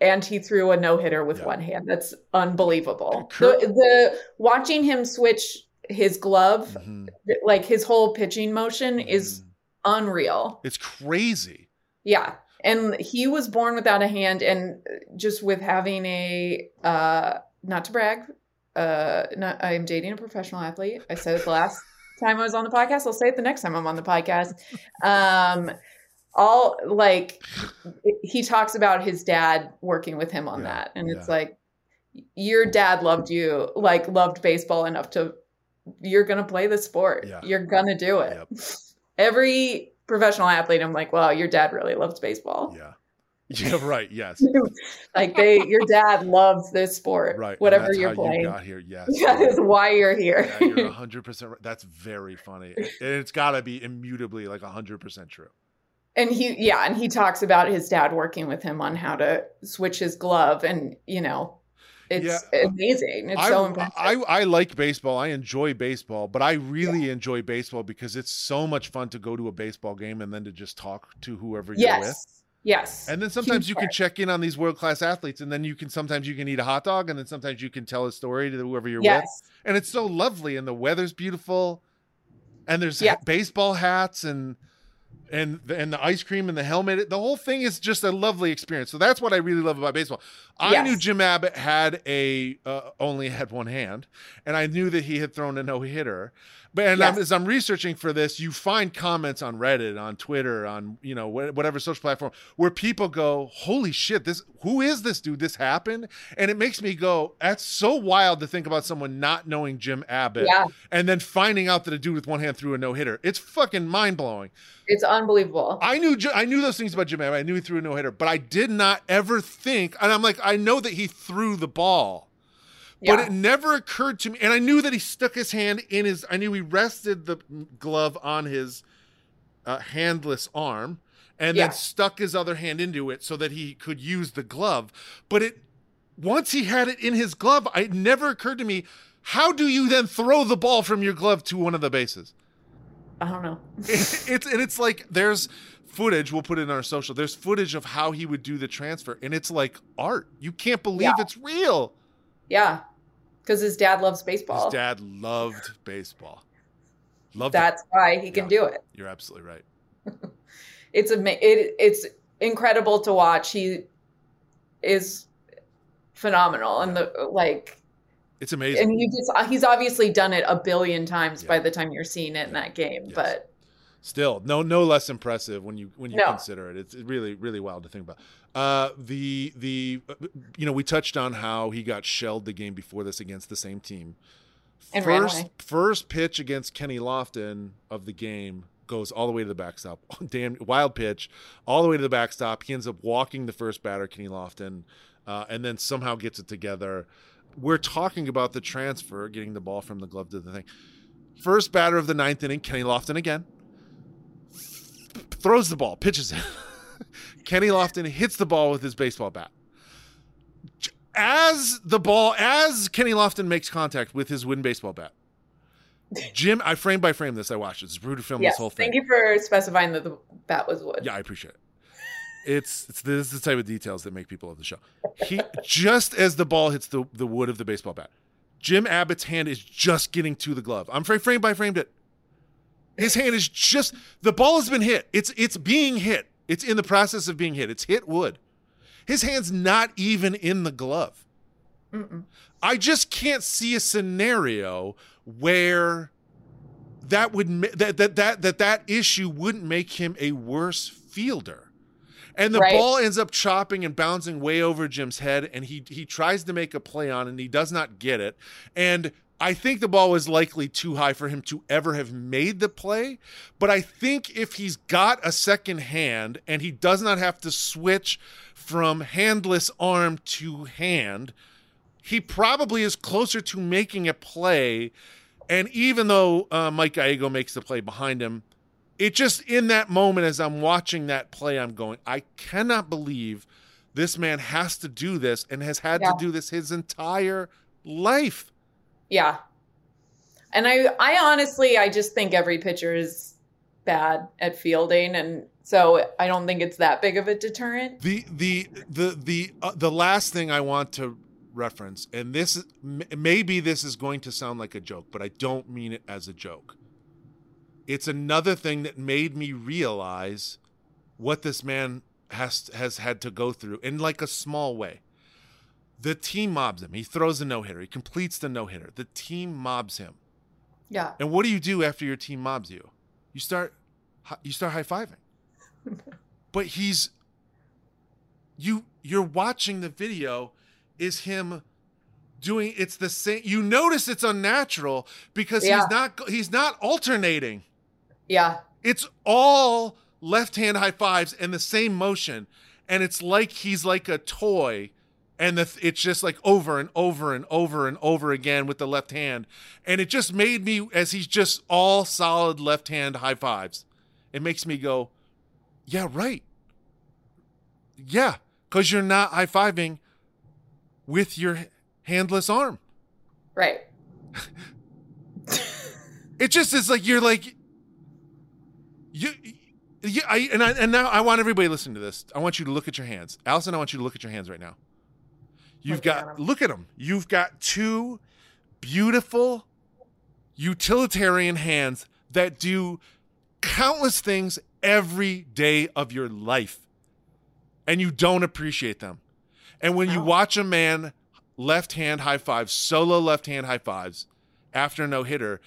and he threw a no-hitter with yeah. one hand. That's unbelievable. The, the, watching him switch his glove, mm-hmm. like his whole pitching motion mm-hmm. is unreal. It's crazy. Yeah and he was born without a hand and just with having a uh not to brag uh not i'm dating a professional athlete. I said it the last time i was on the podcast. I'll say it the next time i'm on the podcast. Um all like he talks about his dad working with him on yeah, that. And yeah. it's like your dad loved you like loved baseball enough to you're gonna play the sport. Yeah. you're gonna do it. Yep. every professional athlete, I'm like, well, your dad really loves baseball. Yeah. Yeah, right. Yes. like they, your dad loves this sport. Right. Whatever you're playing. You got here. Yes. That is why you're here. yeah, you're 100% right. That's very funny. And it's got to be immutably like 100% true. And he, yeah, and he talks about his dad working with him on how to switch his glove and, you know, it's yeah. amazing. It's I, so impressive. I, I like baseball. I enjoy baseball, but I really yeah. enjoy baseball because it's so much fun to go to a baseball game and then to just talk to whoever you're with. Yes. And then sometimes Huge you part. can check in on these world class athletes, and then you can sometimes you can eat a hot dog, and then sometimes you can tell a story to whoever you're yes. with. And it's so lovely, and the weather's beautiful, and there's yeah. baseball hats and and the, and the ice cream and the helmet. The whole thing is just a lovely experience. So that's what I really love about baseball. I yes. knew Jim Abbott had a uh, only had one hand, and I knew that he had thrown a no hitter. But and yes. I'm, as I'm researching for this, you find comments on Reddit, on Twitter, on you know whatever social platform where people go, "Holy shit! This who is this dude? This happened?" And it makes me go, "That's so wild to think about someone not knowing Jim Abbott yeah. and then finding out that a dude with one hand threw a no hitter. It's fucking mind blowing." It's unbelievable. I knew I knew those things about Jim Abbott. I knew he threw a no hitter, but I did not ever think. And I'm like, I know that he threw the ball but it never occurred to me. And I knew that he stuck his hand in his, I knew he rested the glove on his uh, handless arm and yeah. then stuck his other hand into it so that he could use the glove. But it, once he had it in his glove, it never occurred to me, how do you then throw the ball from your glove to one of the bases? I don't know. it, it's and it's like there's footage. We'll put it in our social. There's footage of how he would do the transfer, and it's like art. You can't believe yeah. it's real. Yeah, because his dad loves baseball. His dad loved baseball. Loved That's it. why he can yeah, do it. You're absolutely right. it's a it, it's incredible to watch. He is phenomenal, and the like. It's amazing. And he just uh, he's obviously done it a billion times yeah. by the time you're seeing it in that game, yes. but still no no less impressive when you when you no. consider it. It's really really wild to think about. Uh, the the you know we touched on how he got shelled the game before this against the same team. And first first pitch against Kenny Lofton of the game goes all the way to the backstop. Damn wild pitch, all the way to the backstop. He ends up walking the first batter, Kenny Lofton, uh, and then somehow gets it together. We're talking about the transfer, getting the ball from the glove to the thing. First batter of the ninth inning, Kenny Lofton again throws the ball, pitches it. Kenny Lofton hits the ball with his baseball bat. As the ball, as Kenny Lofton makes contact with his wooden baseball bat, Jim, I frame by frame this. I watched it. It's brutal film. Yes, this whole thing. thank you for specifying that the bat was wood. Yeah, I appreciate it. It's it's this is the type of details that make people love the show. He just as the ball hits the, the wood of the baseball bat, Jim Abbott's hand is just getting to the glove. I'm frame frame by framed it. His hand is just the ball has been hit. It's it's being hit. It's in the process of being hit. It's hit wood. His hand's not even in the glove. Mm-mm. I just can't see a scenario where that would that that that that that issue wouldn't make him a worse fielder. And the Right. ball ends up chopping and bouncing way over Jim's head, and he he tries to make a play on, it, and he does not get it. And I think the ball was likely too high for him to ever have made the play. But I think if he's got a second hand and he does not have to switch from handless arm to hand, he probably is closer to making a play. And even though uh, Mike Gallego makes the play behind him, it just in that moment as I'm watching that play, I'm going, I cannot believe this man has to do this and has had Yeah. to do this his entire life. Yeah. And I I honestly I just think every pitcher is bad at fielding and so I don't think it's that big of a deterrent. The the the the uh, the last thing I want to reference, and this maybe this is going to sound like a joke, but I don't mean it as a joke. It's another thing that made me realize what this man has has had to go through in like a small way. The team mobs him. He throws a no hitter. He completes the no hitter. The team mobs him. Yeah. And what do you do after your team mobs you? You start you start high fiving. but he's you you're watching the video is him doing it's the same you notice it's unnatural because Yeah. he's not he's not alternating. Yeah. It's all left hand high fives and the same motion and it's like he's like a toy and the, it's just like over and over and over and over again with the left hand and it just made me as he's just all solid left hand high fives it makes me go yeah right yeah because you're not high fiving with your handless arm Right. it just is like you're like you yeah I, and I, and now I want everybody listening to this. I want you to look at your hands, Alison. I want you to look at your hands right now. You've got look at them. You've got two beautiful utilitarian hands that do countless things every day of your life, and you don't appreciate them. And when you watch a man left hand high fives, solo left hand high fives after a no hitter,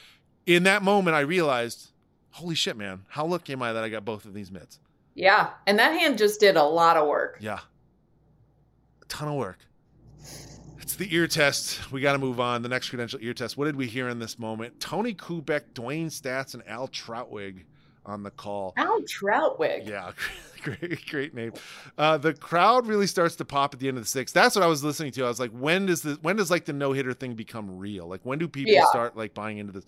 in that moment I realized, holy shit, man, how lucky am I that I got both of these mitts? Yeah. And that hand just did a lot of work. Yeah. A ton of work. It's the ear test. We got to move on. The next credential ear test. What did we hear in this moment? Tony Kubek, Dewayne Staats, and Al Trautwig on the call. Al Trautwig. Yeah, great, great name. Uh, the crowd really starts to pop at the end of the sixth. That's what I was listening to. I was like, when does the when does like the no hitter thing become real? Like when do people Yeah. start like buying into this?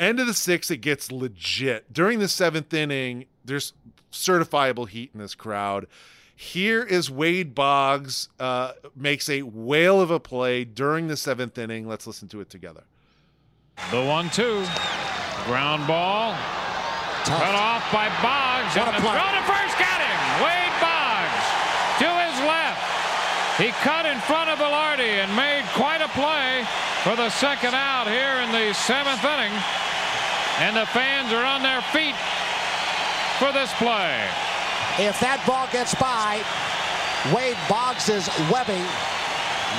End of the sixth, it gets legit. During the seventh inning, there's certifiable heat in this crowd. Here is Wade Boggs uh, makes a whale of a play during the seventh inning. Let's listen to it together. The one two. Ground ball. Cut off by Boggs. What a and the play. throw to first got him. Wade Boggs to his left. He cut in front of Velarde and made quite a play for the second out here in the seventh inning. And the fans are on their feet for this play. If that ball gets by Wade Boggs' webbing,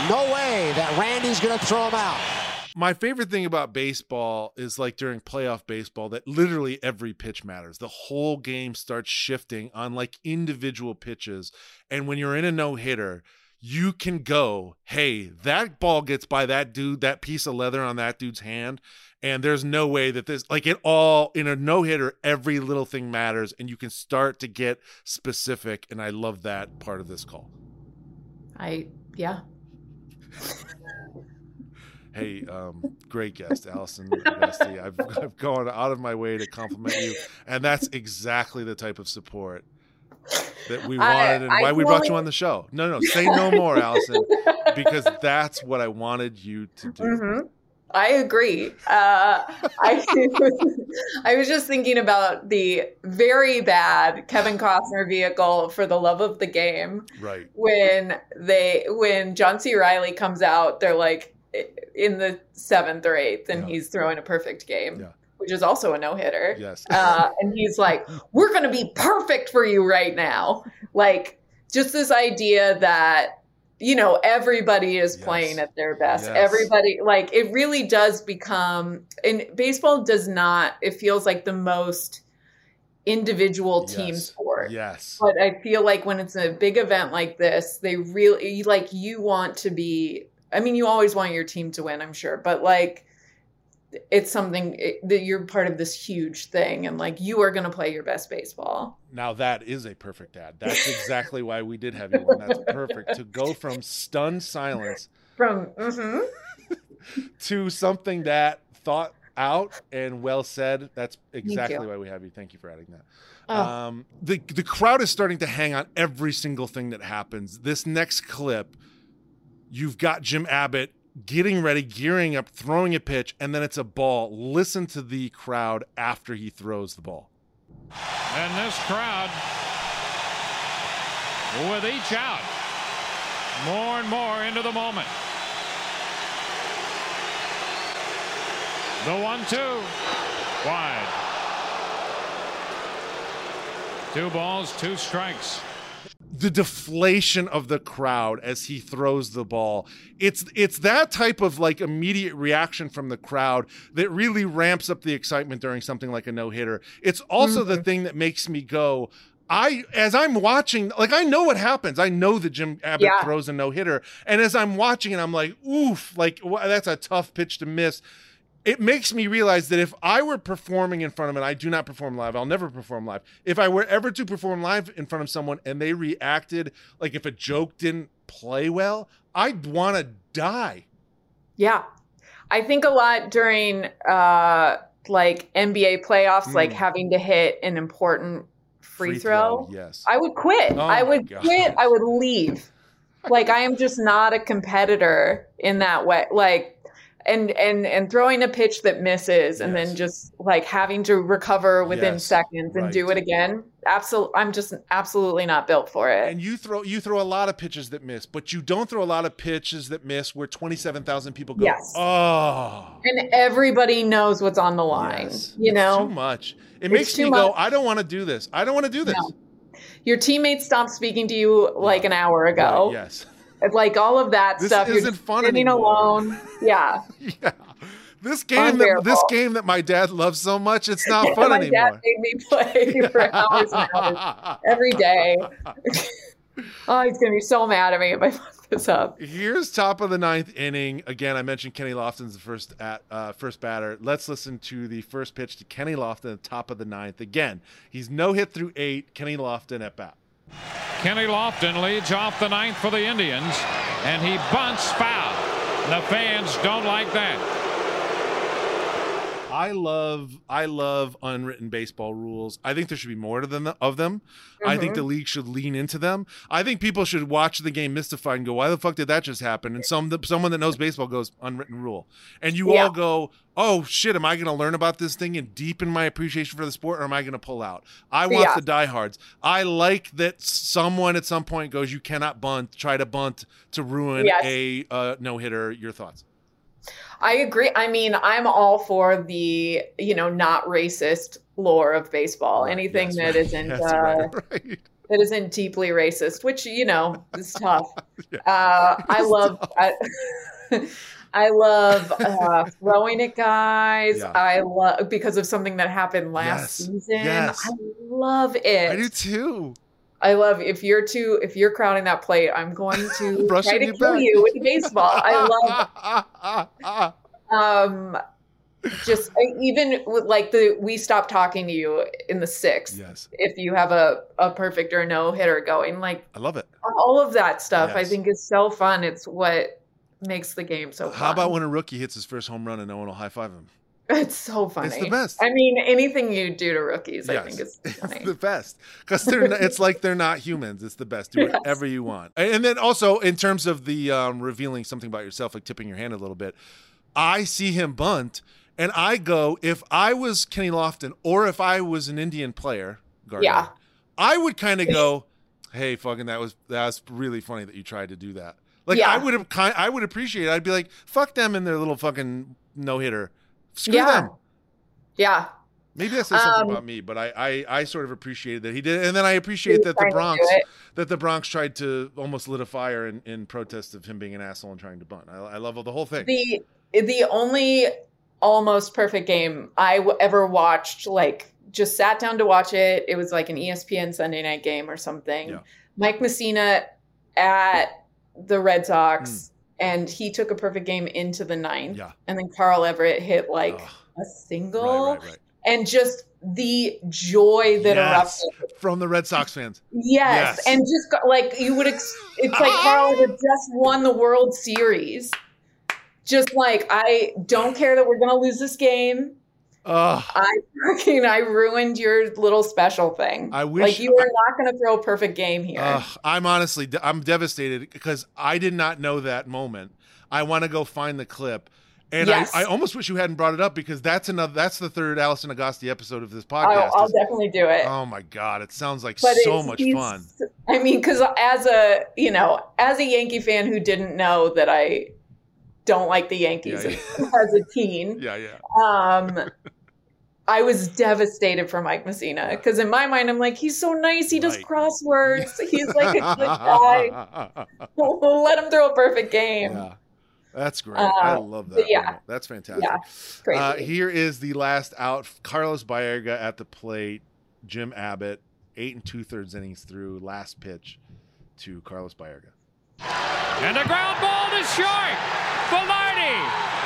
no way that Randy's going to throw him out. my favorite thing about baseball is like during playoff baseball that literally every pitch matters. The whole game starts shifting on like individual pitches. And when you're in a no hitter, you can go, hey, that ball gets by that dude, that piece of leather on that dude's hand. And there's no way that this, like it all, in a no hitter, every little thing matters. And you can start to get specific. And I love that part of this call. I yeah. Hey, um, great guest, Alison. I've, I've gone out of my way to compliment you, and that's exactly the type of support that we I- wanted and I why we brought you on the show. No, no, say no more, Alison, because that's what I wanted you to do. Mhm. I agree. Uh, I I was just thinking about the very bad Kevin Costner vehicle for the love of the game Right. when they when John C. Reilly comes out. They're like in the seventh or eighth, and Yeah. he's throwing a perfect game, Yeah. which is also a no hitter. Yes. uh, and he's like, "We're going to be perfect for you right now." Like just this idea that you know everybody is Yes. playing at their best. Yes. Everybody like it really does become. And baseball does not. It feels like the most individual team Yes. sport. Yes. But I feel like when it's a big event like this, they really like you want to be. I mean, you always want your team to win, I'm sure, but like it's something it, that you're part of this huge thing, and like you are going to play your best baseball. Now that is a perfect ad. That's exactly why we did have you on. That's perfect. To go from stunned silence From mhm. to something that thought out and well said. That's exactly why we have you. Thank you for adding that. Oh. Um, the the crowd is starting to hang on every single thing that happens. This next clip, you've got Jim Abbott getting ready, gearing up, throwing a pitch, and then it's a ball. Listen to the crowd after he throws the ball. And this crowd, with each out, more and more into the moment. The one two, wide. Two balls, two strikes. The deflation of the crowd as he throws the ball. It's it's that type of like immediate reaction from the crowd that really ramps up the excitement during something like a no-hitter. It's also the mm-hmm. thing that makes me go I as I'm watching like I know what happens. I know that Jim Abbott Yeah. throws a no-hitter and as I'm watching it I'm like oof, like wha- that's a tough pitch to miss it makes me realize that if I were performing in front of him, I do not perform live, I'll never perform live. If I were ever to perform live in front of someone and they reacted like if a joke didn't play well, I'd want to die. Yeah. I think a lot during uh like NBA playoffs, like Mm. having to hit an important free, throw. yes. I would quit. Oh I would God. quit. I would leave. Like I am just not a competitor in that way. Like and and and throwing a pitch that misses and Yes. then just like having to recover within Yes. seconds and do it again. Absolutely I'm just absolutely not built for it. and you throw you throw a lot of pitches that miss, but you don't throw a lot of pitches that miss where 27,000 people go, Yes. "Oh." And everybody knows what's on the line. yes. You It's know? too much. It It's makes me too go, "I don't want to do this. I don't want to do this." No. Your teammate stopped speaking to you like an hour ago. Right, yes. Like all of that This stuff. You're isn't just fun anymore. alone. Yeah. Yeah. This game that this game that my dad loves so much, it's not fun my anymore. dad made me play for hours and hours every day. Oh, he's gonna be so mad at me if I fuck this up. Here's top of the ninth inning. Again, I mentioned Kenny Lofton's the first at uh, first batter. Let's listen to the first pitch to Kenny Lofton at the top of the ninth. Again, he's no hit through eight. Kenny Lofton at bat. Kenny Lofton leads off the ninth for the Indians, and he bunts foul. The fans don't like that. I love I love unwritten baseball rules. I think there should be more to them of them. I think Mhm. the league should lean into them. I think people should watch the game mystified and go, "Why the fuck did that just happen?" And some someone that knows baseball goes, "Unwritten rule," and you Yeah. all go, "Oh shit, am I going to learn about this thing and deepen my appreciation for the sport, or am I going to pull out?" I want Yeah. the diehards. I like that someone at some point goes, "You cannot bunt. Try to bunt to ruin Yes. a uh, no hitter." Your thoughts? I agree. I mean, I'm all for the you know not racist lore of baseball. Anything Yes, that right. isn't Yes, uh, right, right. that isn't deeply racist, which you know is tough. Yeah. Uh, I love. I, I love uh, throwing at guys. Yeah. I love because of something that happened last Yes. season. Yes. I love it. I do too. I love if you're too if you're crowding that plate, I'm going to try to you kill back. you with baseball. I love um just even with like the we stop talking to you in the sixth yes, if you have a, a perfect or no hitter going like I love it. all of that stuff i think is so fun it's what makes the game so fun. How about when a rookie hits his first home run and no one will high five him? It's so funny. It's the best. I mean, anything you do to rookies, I think is funny. It's the best because they're. Not, it's like they're not humans. It's the best. Do Yes. whatever you want. And then also in terms of the um, revealing something about yourself, like tipping your hand a little bit. I see him bunt, and I go, if I was Kenny Lofton or if I was an Indian player, guard, Yeah. I would kind of go, "Hey, fucking, that was that was really funny that you tried to do that." Like Yeah. I would have, kind, I would appreciate it. I'd be like, "Fuck them and their little fucking no hitter. Screw Yeah. them." yeah. Maybe that says something Um, about me, but I, I I sort of appreciated that he did, and then I appreciate that the trying to do Bronx that the Bronx tried to almost lit a fire in, in protest of him being an asshole and trying to bunt. I, I love the whole thing. The the only almost perfect game I w- ever watched, like just sat down to watch it. It was like an ESPN Sunday night game or something. Yeah. Mike Mussina at the Red Sox, and he took a perfect game into the ninth. Yeah. And then Carl Everett hit like a single, right, right, right. and just the joy that Yes. erupted. From the Red Sox fans. Yes. Yes. And just got, like you would, ex- it's like Carl had just won the World Series. Just like, I don't care that we're going to lose this game. Ugh. I fucking, I ruined your little special thing. I wish like you are not going to throw a perfect game here. I'm honestly, I'm devastated because I did not know that moment. I want to go find the clip. And Yes. I, I almost wish you hadn't brought it up because that's another that's the third Alison Agosti episode of this I'll, podcast. I'll definitely do it. oh my god, it sounds like but so much fun. I mean, because as a you know, as a Yankee fan who didn't know that I don't like the Yankees Yeah, as a teen, Yeah, yeah. um, I was devastated for Mike Mussina because in my mind, I'm like, he's so nice. He does Right. crosswords. He's like a good guy. Let him throw a perfect game. yeah. That's great. I Uh, love that. yeah. moment. That's fantastic. Yeah. Uh, here is the last out. Carlos Baerga at the plate. Jim Abbott, eight and two thirds innings through. Last pitch to Carlos Baerga. And a ground ball to short. Velarde.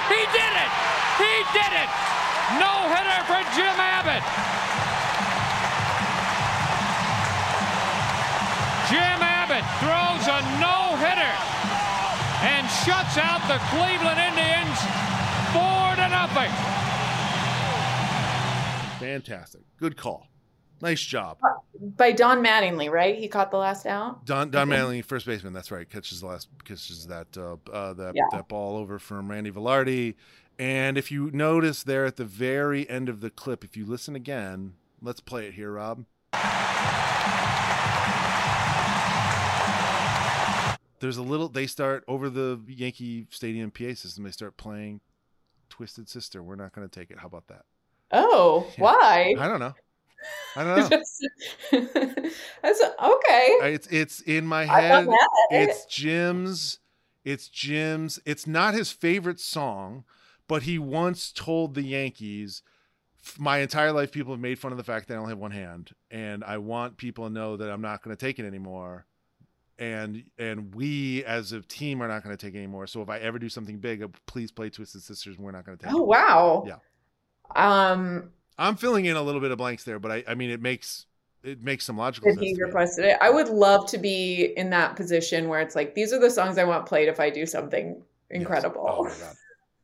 He did it. He did it. No hitter for Jim Abbott. Jim Abbott throws a no hitter and shuts out the Cleveland Indians four to nothing. Fantastic. Good call. Nice job. By Don Mattingly, right? He caught the last out. Don Don Mattingly, first baseman. That's right. Catches the last catches that uh, uh, that Yeah. that ball over from Randy Velarde. And if you notice there at the very end of the clip, if you listen again, let's play it here, Rob. There's a little. They start over the Yankee Stadium PA system. They start playing "Twisted Sister." We're not going to take it. How about that? Oh, Yeah. why? I don't know. I don't know. That's okay. It's it's in my head. mad at it. It's Jim's. It's Jim's. It's not his favorite song, but he once told the Yankees, "My entire life, people have made fun of the fact that I only have one hand, and I want people to know that I'm not going to take it anymore." And and we as a team are not going to take it anymore. So if I ever do something big, uh, please play Twisted Sisters. and We're not going to take Oh it. wow. Yeah. Um, I'm filling in a little bit of blanks there, but I, I mean it makes it makes some logical sense. he requested it. I would love to be in that position where it's like these are the songs I want played if I do something Yes. incredible. Oh my god,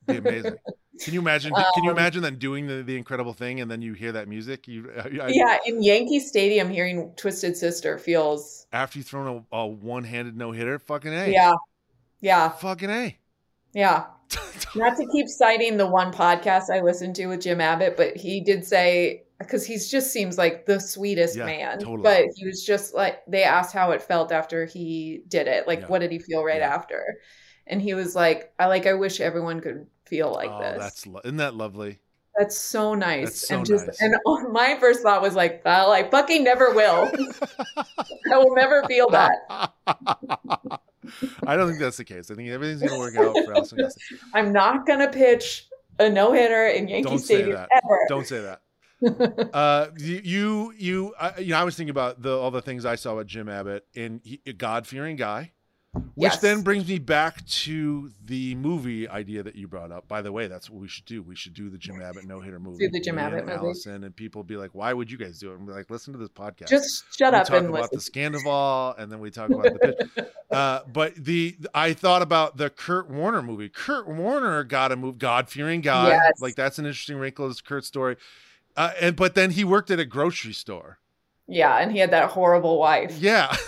be amazing. Can you imagine? can you Um, imagine then doing the, the incredible thing and then you hear that music? You, I- yeah, in Yankee Stadium, hearing "Twisted Sister" feels After you've thrown a, a one handed no hitter, fucking a. yeah, yeah, Fucking a. yeah. Not to keep citing the one podcast I listened to with Jim Abbott, but he did say because he just seems like the sweetest Yeah, man. totally. But he was just like they asked how it felt after he did it. Like, Yeah. what did he feel right Yeah. after? And he was like, "I like. I wish everyone could feel like oh, this. that's lo- isn't that lovely? That's so nice. That's so and just nice. and my first thought was like, well, I fucking never will. I will never feel that. I don't think that's the case. I think everything's gonna work out for Alison. I'm not gonna pitch a no hitter in Yankee Don't say Stadium that. ever. Don't say that. uh, you, you, you, I, you know, I was thinking about the all the things I saw with Jim Abbott, and he, a God fearing guy, Which Yes. then brings me back to the movie idea that you brought up. By the way, that's what we should do. We should do the Jim Abbott no hitter movie. Do the Jim Abbott and movie. Alison, and people be like, "Why would you guys do it?" And be like, "Listen to this podcast." Just shut we up talk and about listen. the Scandival, and then we talk about the pitch. Uh, but the I thought about the Kurt Warner movie. Kurt Warner got a move, God fearing guy. Yes. Like that's an interesting wrinkle of Kurt's story. Uh, and but then he worked at a grocery store. Yeah, and he had that horrible wife. Yeah.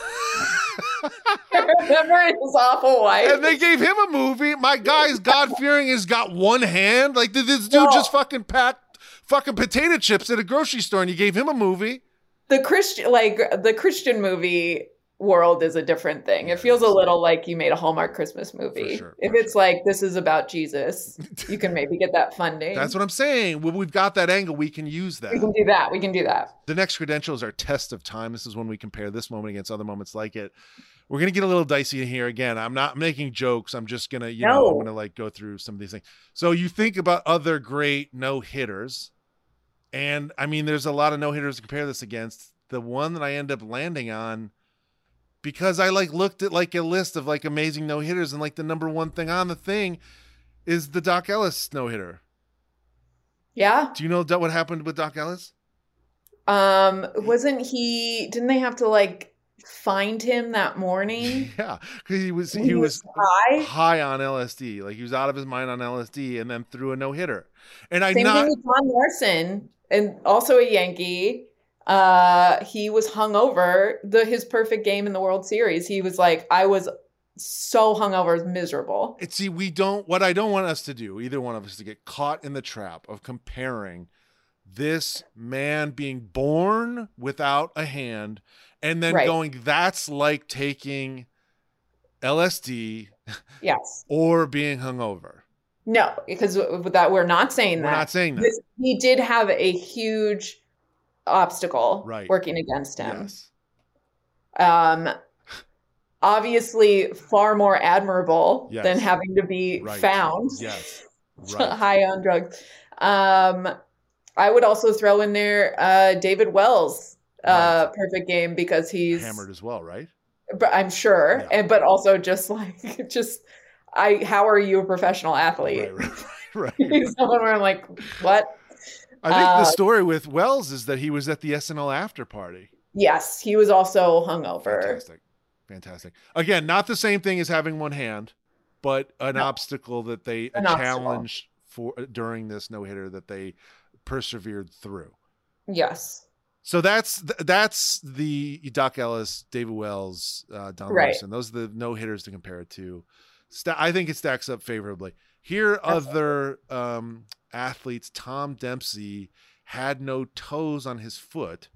Remember his awful wife? and they gave him a movie. My guy's God fearing has got one hand. Like did this dude No. just fucking packed fucking potato chips at a grocery store and you gave him a movie. the Christian, like the Christian movie world, is a different thing. It feels a little like you made a Hallmark Christmas movie. sure, if for it's like this is about Jesus, you can maybe get that funding. That's what I'm saying. We've got that angle, we can use that. we can do that. We can do that. The next credential is our test of time. This is when we compare this moment against other moments like it. We're gonna get a little dicey in here again. I'm not making jokes. I'm just gonna, you know, I'm gonna like go through some of these things. So you think about other great no hitters, and I mean, there's a lot of no hitters to compare this against. The one that I end up landing on, because I like looked at like a list of like amazing no hitters, and like the number one thing on the thing is the Doc Ellis no hitter. Yeah. Do you know what happened with Doc Ellis? Um, wasn't he? Didn't they have to like find him that morning? Yeah, because he was when he was high. high on LSD. Like he was out of his mind on LSD and then threw a no hitter. And I Same not thing with John Larsen, and also a Yankee. Uh, he was hungover. The his perfect game in the World Series. He was like, I was so hungover, miserable. It's see, we don't what I don't want us to do, either one of us to get caught in the trap of comparing this man being born without a hand and then Right. going, that's like taking LSD Yes. or being hungover. No, because that we're not saying We're that. not saying that. This- he did have a huge obstacle Right. working against him. Yes. Um, obviously, far more admirable Yes. than having to be Right. found Yes. Right. high on drugs. Um, I would also throw in there uh, David Wells, uh, perfect game because he's Hammered as well, right? but I'm sure, Yeah. and but also just like just I. How are you a professional athlete? Right, right, right. He's someone where I'm like, what? I think the Uh, story with Wells is that he was at the SNL after party. Yes, he was also hungover. Fantastic. Fantastic. Again, not the same thing as having one hand, but an No. obstacle that they a An obstacle. challenge for during this no hitter that they persevered through. Yes, So that's that's the Doc Ellis, David Wells, uh, Don Right. Larsen. Those are the no hitters to compare it to. I think it stacks up favorably. Here, other um, athletes, Tom Dempsey had no toes on his foot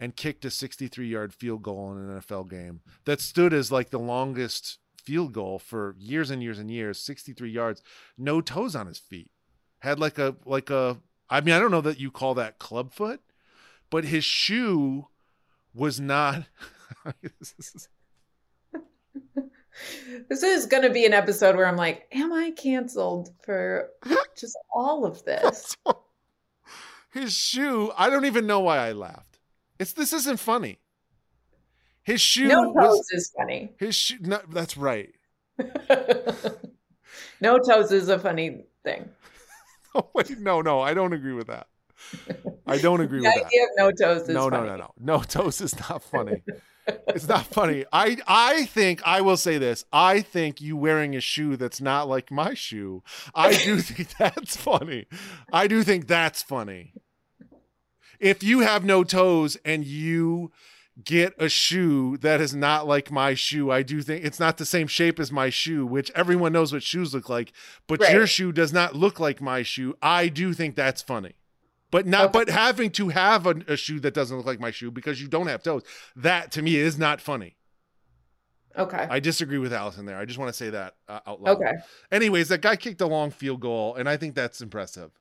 and kicked a 63 yard field goal in an NFL game that stood as like the longest field goal for years and years and years 63 yards no toes on his feet. Had like a like a i mean i don't know that you call that club foot but his shoe was not this is- going to be an episode where I'm like, am I canceled for just all of this? his shoe i don't even know why i laughed it's this isn't funny his shoe No was toes is funny. his shoe no, that's right no toes is a funny thing. oh wait no no i don't agree with that i don't agree The with that of no toes is no, no, funny. no, no, no. Toast is not funny. It's not funny. I, I think I will say this. I think you wearing a shoe that's not like my shoe. I do think that's funny. I do think that's funny. If you have no toes and you get a shoe that is not like my shoe, I do think it's not the same shape as my shoe, which everyone knows what shoes look like, but Right. your shoe does not look like my shoe. I do think that's funny but not Okay. but having to have a, a shoe that doesn't look like my shoe because you don't have toes that to me is not funny Okay. i disagree with allison there i just want to say that uh, out loud Okay. anyways that guy kicked a long field goal and i think that's impressive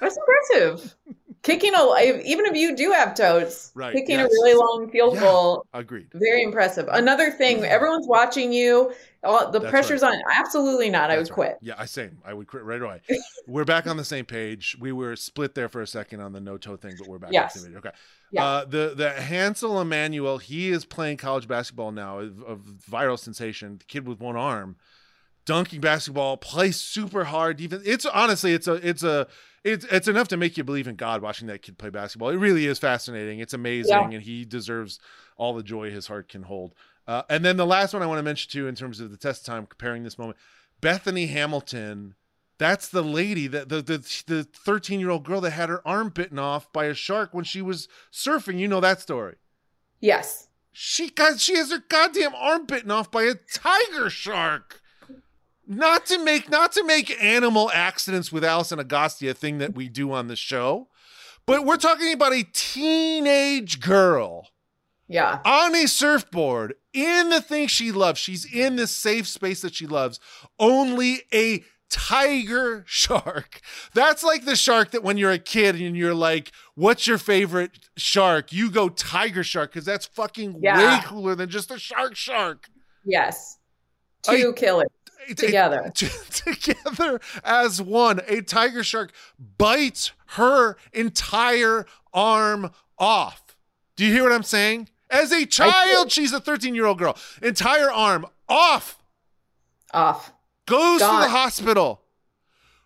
That's impressive. kicking a even if you do have toes, Right, kicking yes. a really long field Yeah. goal, Agreed. very impressive. Another thing, everyone's watching you. All the That's pressure's on. Absolutely not. I That's would right. quit. Yeah, I same. I would quit right away. we're back on the same page. We were split there for a second on the no toe thing, but we're back Yes. on the same page. Okay. Yeah. Uh, the the Hansel Emmanuel, he is playing college basketball now, a, a viral sensation. The kid with one arm, dunking basketball, plays super hard. Even it's honestly, it's a it's a it's it's enough to make you believe in God watching that kid play basketball. It really is fascinating. It's amazing, Yeah. and he deserves all the joy his heart can hold. Uh, and then the last one I want to mention too, in terms of the test time, comparing this moment, Bethany Hamilton. That's the lady that the the the 13 year old girl that had her arm bitten off by a shark when she was surfing. You know that story. Yes. She got she has her goddamn arm bitten off by a tiger shark. Not to make not to make animal accidents with Alison Agosti a thing that we do on the show, but we're talking about a teenage girl Yeah. on a surfboard in the thing she loves. She's in this safe space that she loves. Only a tiger shark. That's like the shark that when you're a kid and you're like, what's your favorite shark? You go tiger shark because that's fucking way cooler than just a shark shark. Yes. I- Two killers Together. together as one. A tiger shark bites her entire arm off. Do you hear what I'm saying? As a child, she's a 13 year old girl. Entire arm off. Off. Goes to the hospital.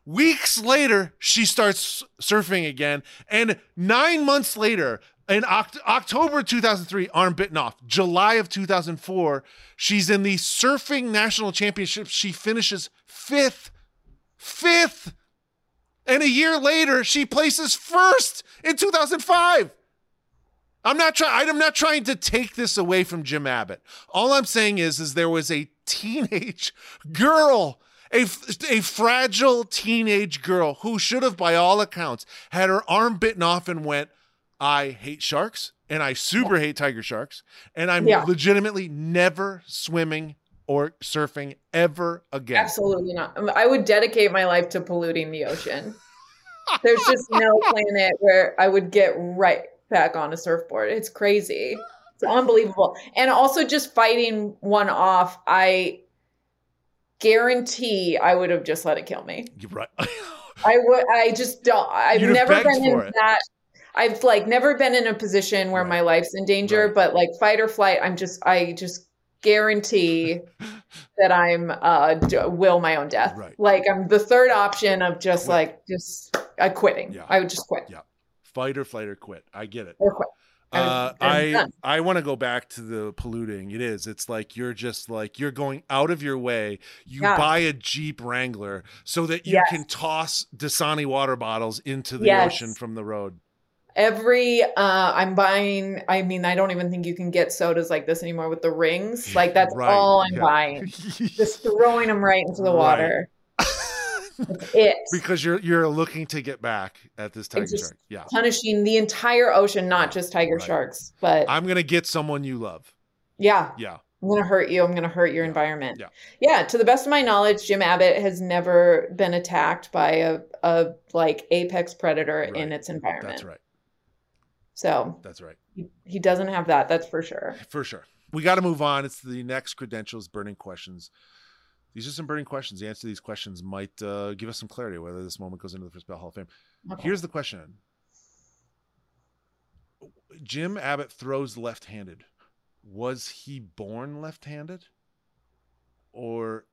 Weeks later, she starts surfing again. And nine months later, in Oct- October 2003, arm bitten off. July of 2004, she's in the surfing national championships. She finishes fifth. Fifth. And a year later, she places first in 2005. I'm not trying. I'm not trying to take this away from Jim Abbott. All I'm saying is, is there was a teenage girl, a a fragile teenage girl who should have, by all accounts, had her arm bitten off and went, "I hate sharks and I super hate tiger sharks, and I'm Yeah. legitimately never swimming or surfing ever again." Absolutely not. Um, I would dedicate my life to polluting the ocean. There's just no planet where I would get right back on a surfboard. It's crazy. It's unbelievable. And also just fighting one off, I guarantee I would have just let it kill me. You're right. I would I just don't I've You'd never been in that I've like never been in a position where Right. my life's in danger, Right. but like fight or flight, I'm just I just guarantee that I'm uh d- will my own death. Right. Like I'm the third option of just Quit. like just uh, quitting. Yeah. I would just quit Yeah. Fight or flight or quit. I get it. or quit. Uh, and I done. I want to go back to the polluting. It is. It's like you're just like you're going out of your way. You Yeah. buy a Jeep Wrangler so that you Yes. can toss Dasani water bottles into the Yes. ocean from the road. Every uh I'm buying I mean I don't even think you can get sodas like this anymore with the rings. Like that's Right, all I'm yeah. buying. Just throwing them right into the Right. water. That's it. because you're you're looking to get back at this tiger shark. Yeah. punishing the entire ocean, not just tiger Right. sharks. But I'm gonna get someone you love. yeah, Yeah. I'm gonna hurt you. I'm gonna hurt your Yeah. environment. Yeah. yeah. To the best of my knowledge, Jim Abbott has never been attacked by a, a like apex predator in its environment. That's right. So That's right. he, he doesn't have that. That's for sure. For sure. We got to move on. It's the next credentials burning questions. These are some burning questions. The answer to these questions might uh, give us some clarity whether this moment goes into the First Bell Hall of Fame. Okay. Here's the question Jim Abbott throws left handed. Was he born left handed? Or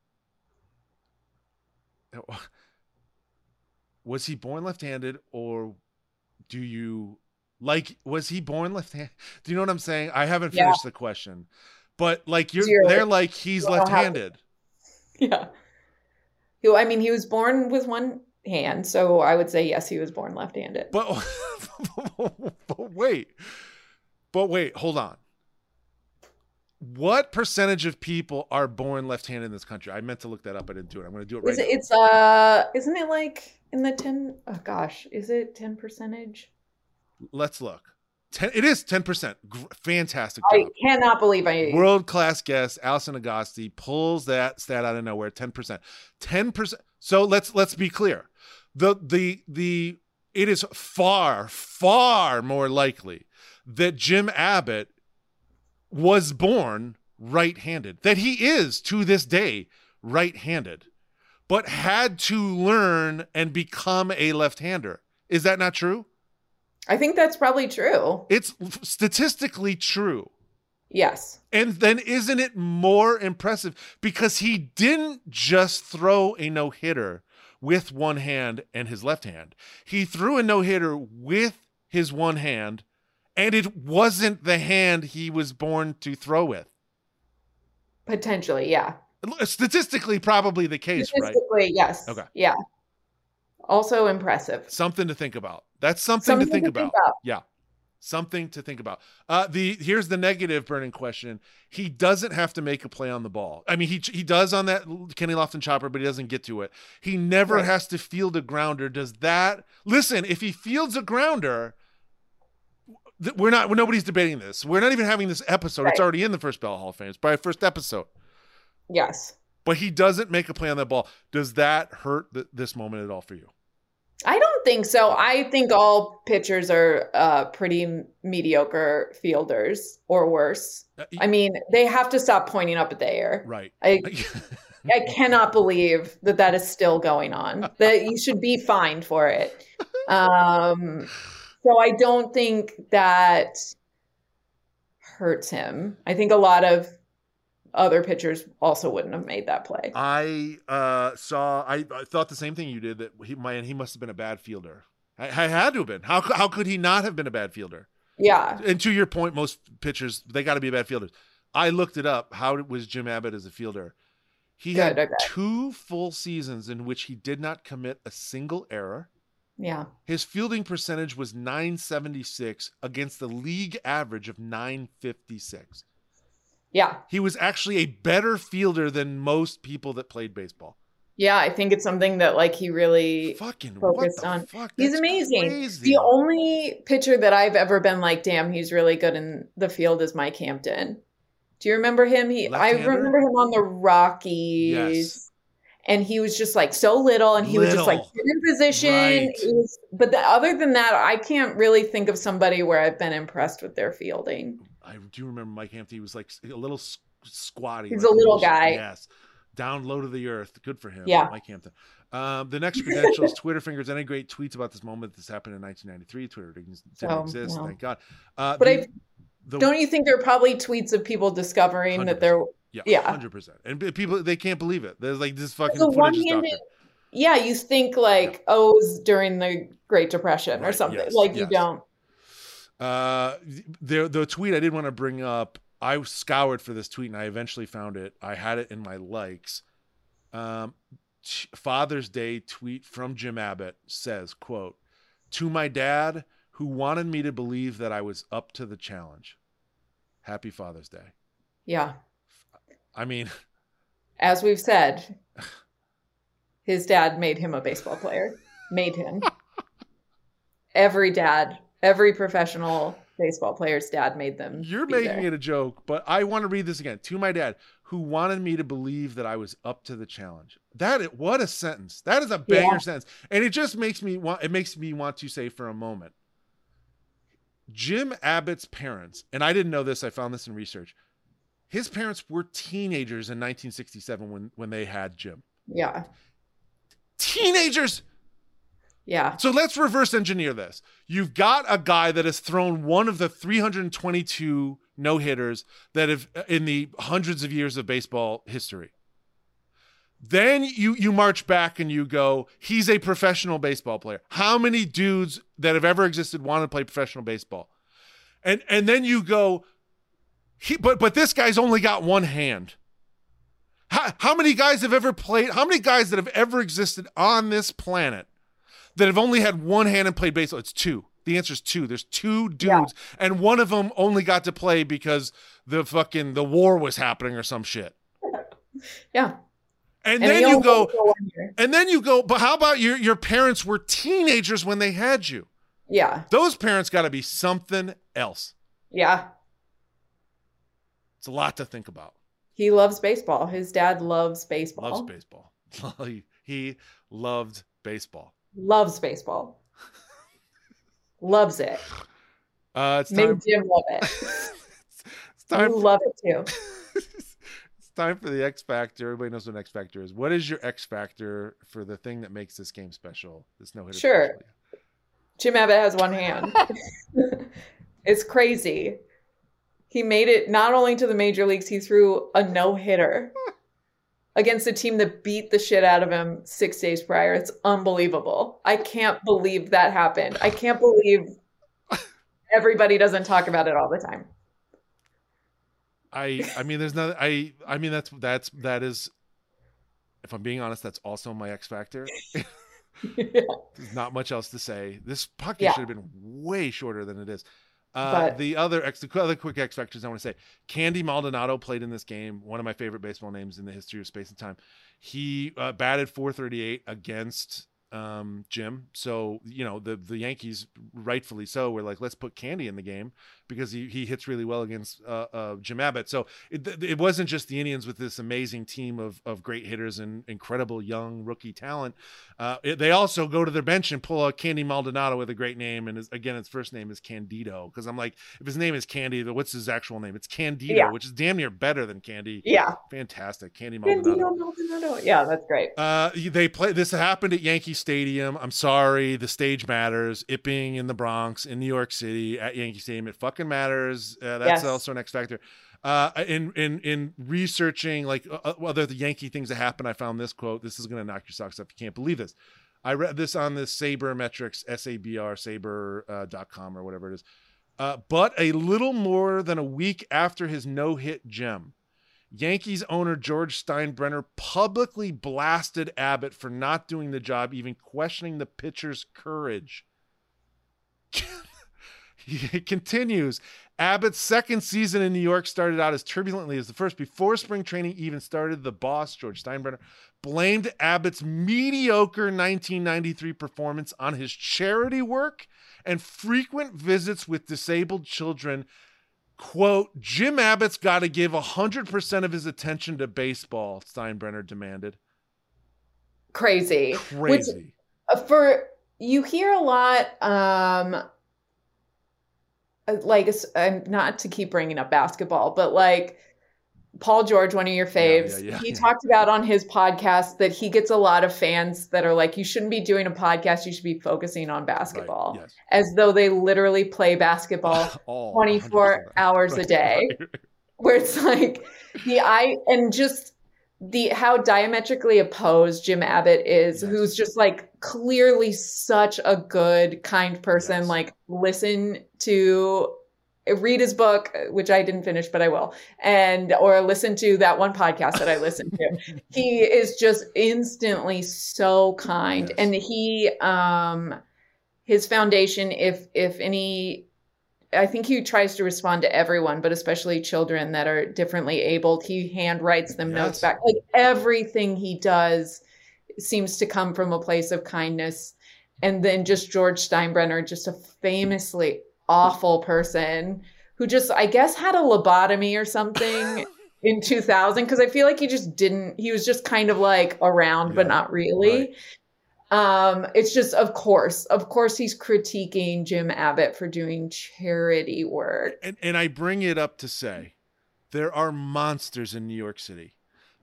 was he born left handed? Or do you like, was he born left handed? Do you know what I'm saying? I haven't Yeah. finished the question. But like you're, You're- they're like he's you left handed. yeah. I mean, he was born with one hand, so I would say yes, he was born left-handed. But, but wait, but wait, hold on. What percentage of people are born left-handed in this country? I meant to look that up. I didn't do it. I'm going to do it right Is it, now. it's uh, isn't it like in the ten? Oh gosh, is it ten percentage? Let's look. Ten, it is 10%. Gr- fantastic I cannot believe I. World class guest Alison Agosti pulls that stat out of nowhere. 10%. 10%. So let's let's be clear. The the the it is far, far more likely that Jim Abbott was born right handed, that he is to this day right handed, but had to learn and become a left hander. Is that not true? I think that's probably true. It's statistically true. Yes. And then isn't it more impressive because he didn't just throw a no hitter with one hand and his left hand. He threw a no hitter with his one hand, and it wasn't the hand he was born to throw with. Potentially, yeah. Statistically, probably the case, right? Statistically, yes. Okay. Yeah. Also impressive. Something to think about. That's something, Something to think to about. think about. Yeah. Something to think about. Uh, the here's the negative burning question. He doesn't have to make a play on the ball. I mean, he he does on that Kenny Lofton chopper, but he doesn't get to it. He never Right. has to field a grounder. Does that listen? If he fields a grounder, we're not. Nobody's debating this. We're not even having this episode. It's already in the first Bell Hall of Fame. It's by first episode. Yes. But he doesn't make a play on that ball. Does that hurt th- this moment at all for you? I don't think so. I think all pitchers are uh, pretty mediocre fielders or worse. Uh, I mean, they have to stop pointing up at the air. right. I I cannot believe that that is still going on. That you should be fined for it. Um, so I don't think that hurts him. I think a lot of other pitchers also wouldn't have made that play. I uh, saw. I, I thought the same thing you did. That he, man, he must have been a bad fielder. I, I had to have been. How how could he not have been a bad fielder? Yeah. And to your point, most pitchers they got to be bad fielders. I looked it up. How was Jim Abbott as a fielder? He had okay. two full seasons in which he did not commit a single error. Yeah. His fielding percentage was 976 against the league average of 956. Yeah. He was actually a better fielder than most people that played baseball. Yeah. I think it's something that like he really Fucking focused on. fuck? He's amazing. crazy. The only pitcher that I've ever been like, damn, he's really good in the field is Mike Hampton. Do you remember him? He I Left-hander? remember him on the Rockies. Yes. And he was just like so little and he was just like in position. Right. Was- but the, other than that, I can't really think of somebody where I've been impressed with their fielding. I do remember Mike Hampton. He was like a little squatty. He's like a little little- guy. Yes. Down low to the earth. Good for him. Yeah. Mike Hampton. Um, the next credentials, Twitter fingers, any great tweets about this moment. This happened in 1993. Twitter didn't, didn't Oh, exist. no. Thank God. Uh, But the- I the- don't you think there are probably tweets of people discovering that they're yeah, yeah. hundred percent. And people they can't believe it. There's like this fucking the footage is yeah you think like oh it was during the great depression or something yes, like you don't Uh, the the tweet I did want to bring up. I scoured for this tweet and I eventually found it. I had it in my likes. Um, Father's Day tweet from Jim Abbott says, "quote To my dad, who wanted me to believe that I was up to the challenge. Happy Father's Day." yeah I mean, as we've said his dad made him a baseball player made him every dad every professional baseball player's dad made them You're making there. it a joke, but I want to read this again. To my dad, who wanted me to believe that I was up to the challenge. That is, what a sentence. That is a banger Yeah. sentence. And it just makes me want it makes me want to say for a moment. Jim Abbott's parents, and I didn't know this, I found this in research. His parents were teenagers in 1967 when when they had Jim. yeah Teenagers. Yeah So let's reverse engineer this. You've got a guy that has thrown one of the 322 no hitters that have uh, in the hundreds of years of baseball history. Then you you march back and you go, he's a professional baseball player. How many dudes that have ever existed want to play professional baseball? And and then you go, he but but this guy's only got one hand. How, how many guys have ever played? How many guys that have ever existed on this planet that have only had one hand and played baseball? It's two. The answer is two. There's two dudes, Yeah. and one of them only got to play because the fucking the war was happening or some shit. yeah And, he then you go, played for one year. and then you go. But how about your your parents were teenagers when they had you? yeah Those parents got to be something else. yeah It's a lot to think about. he loves baseball his dad loves baseball Loves baseball. he, he loved baseball. Loves baseball loves it. Uh, it's time. Jim love it. it's time. You For, love it too. it's time for the X Factor. Everybody knows what an X Factor is. What is your X Factor for the thing that makes this game special? This no hitter. Sure. Jim Abbott has one hand. it's crazy. He made it not only to the major leagues, he threw a no hitter against a team that beat the shit out of him six days prior. It's unbelievable. I can't believe that happened. I can't believe everybody doesn't talk about it all the time. I I mean, there's no. I I mean, that's that's that is. If I'm being honest, that's also my X Factor. There's not much else to say. This podcast Yeah. should have been way shorter than it is. Uh, But- the other X, the other quick X factors I want to say: Candy Maldonado played in this game. One of my favorite baseball names in the history of space and time. He uh, batted 438 against um, Jim. So you know the the Yankees, rightfully so, were like, let's put Candy in the game because he, he hits really well against uh, uh, Jim Abbott. So it, it wasn't just the Indians with this amazing team of of great hitters and incredible young rookie talent. Uh, it, they also go to their bench and pull out Candy Maldonado with a great name, and his, again, his first name is Candido. Because I'm like, if his name is Candy, what's his actual name? It's Candido, Yeah. which is damn near better than Candy. Yeah. Fantastic, Candy Maldonado. Maldonado, Maldonado. Yeah, that's great. Uh, they play. This happened at Yankee Stadium. I'm sorry, the stage matters. It being in the Bronx, in New York City, at Yankee Stadium, it fucking matters. Uh, that's Yes. also an X factor. Uh, in in in researching like uh, other the Yankee things that happened, I found this quote. This is gonna knock your socks off. You can't believe this. I read this on the Saber Metrics, S A B R Saber uh, dot com or whatever it is. Uh, but a little more than a week after his no hit gem, Yankees owner George Steinbrenner publicly blasted Abbott for not doing the job, even questioning the pitcher's courage. he continues Abbott's second season in New York started out as turbulently as the first. Before spring training even started, the boss, George Steinbrenner, blamed Abbott's mediocre 1993 performance on his charity work and frequent visits with disabled children quote jim abbott's got to give 100% of his attention to baseball steinbrenner demanded Crazy. Crazy uh, for you hear a lot um uh, like it's- um, not to keep bringing up basketball but like paul george one of your yeah, faves yeah, he talked about on his podcast that he gets a lot of fans that are like you shouldn't be doing a podcast you should be focusing on basketball Right, yes. as though they literally play basketball All 24 100%. hours a day right. where it's like the I and just the how diametrically opposed Jim Abbott is, Yes. who's just like clearly such a good, kind person. Yes. Like listen to read his book, which I didn't finish, but I will, and or listen to that one podcast that I listened to. he is just instantly so kind, Yes. and he um his foundation, if if any I think he tries to respond to everyone, but especially children that are differently abled. He hand writes them notes back. Like everything he does seems to come from a place of kindness. And then just George Steinbrenner, just a famously awful person who just, I guess, had a lobotomy or something in 2000. Cause I feel like he just didn't, he was just kind of like around, but not really. Um, it's just, of course, of course, he's critiquing Jim Abbott for doing charity work. and, and I bring it up to say there are monsters in New York City.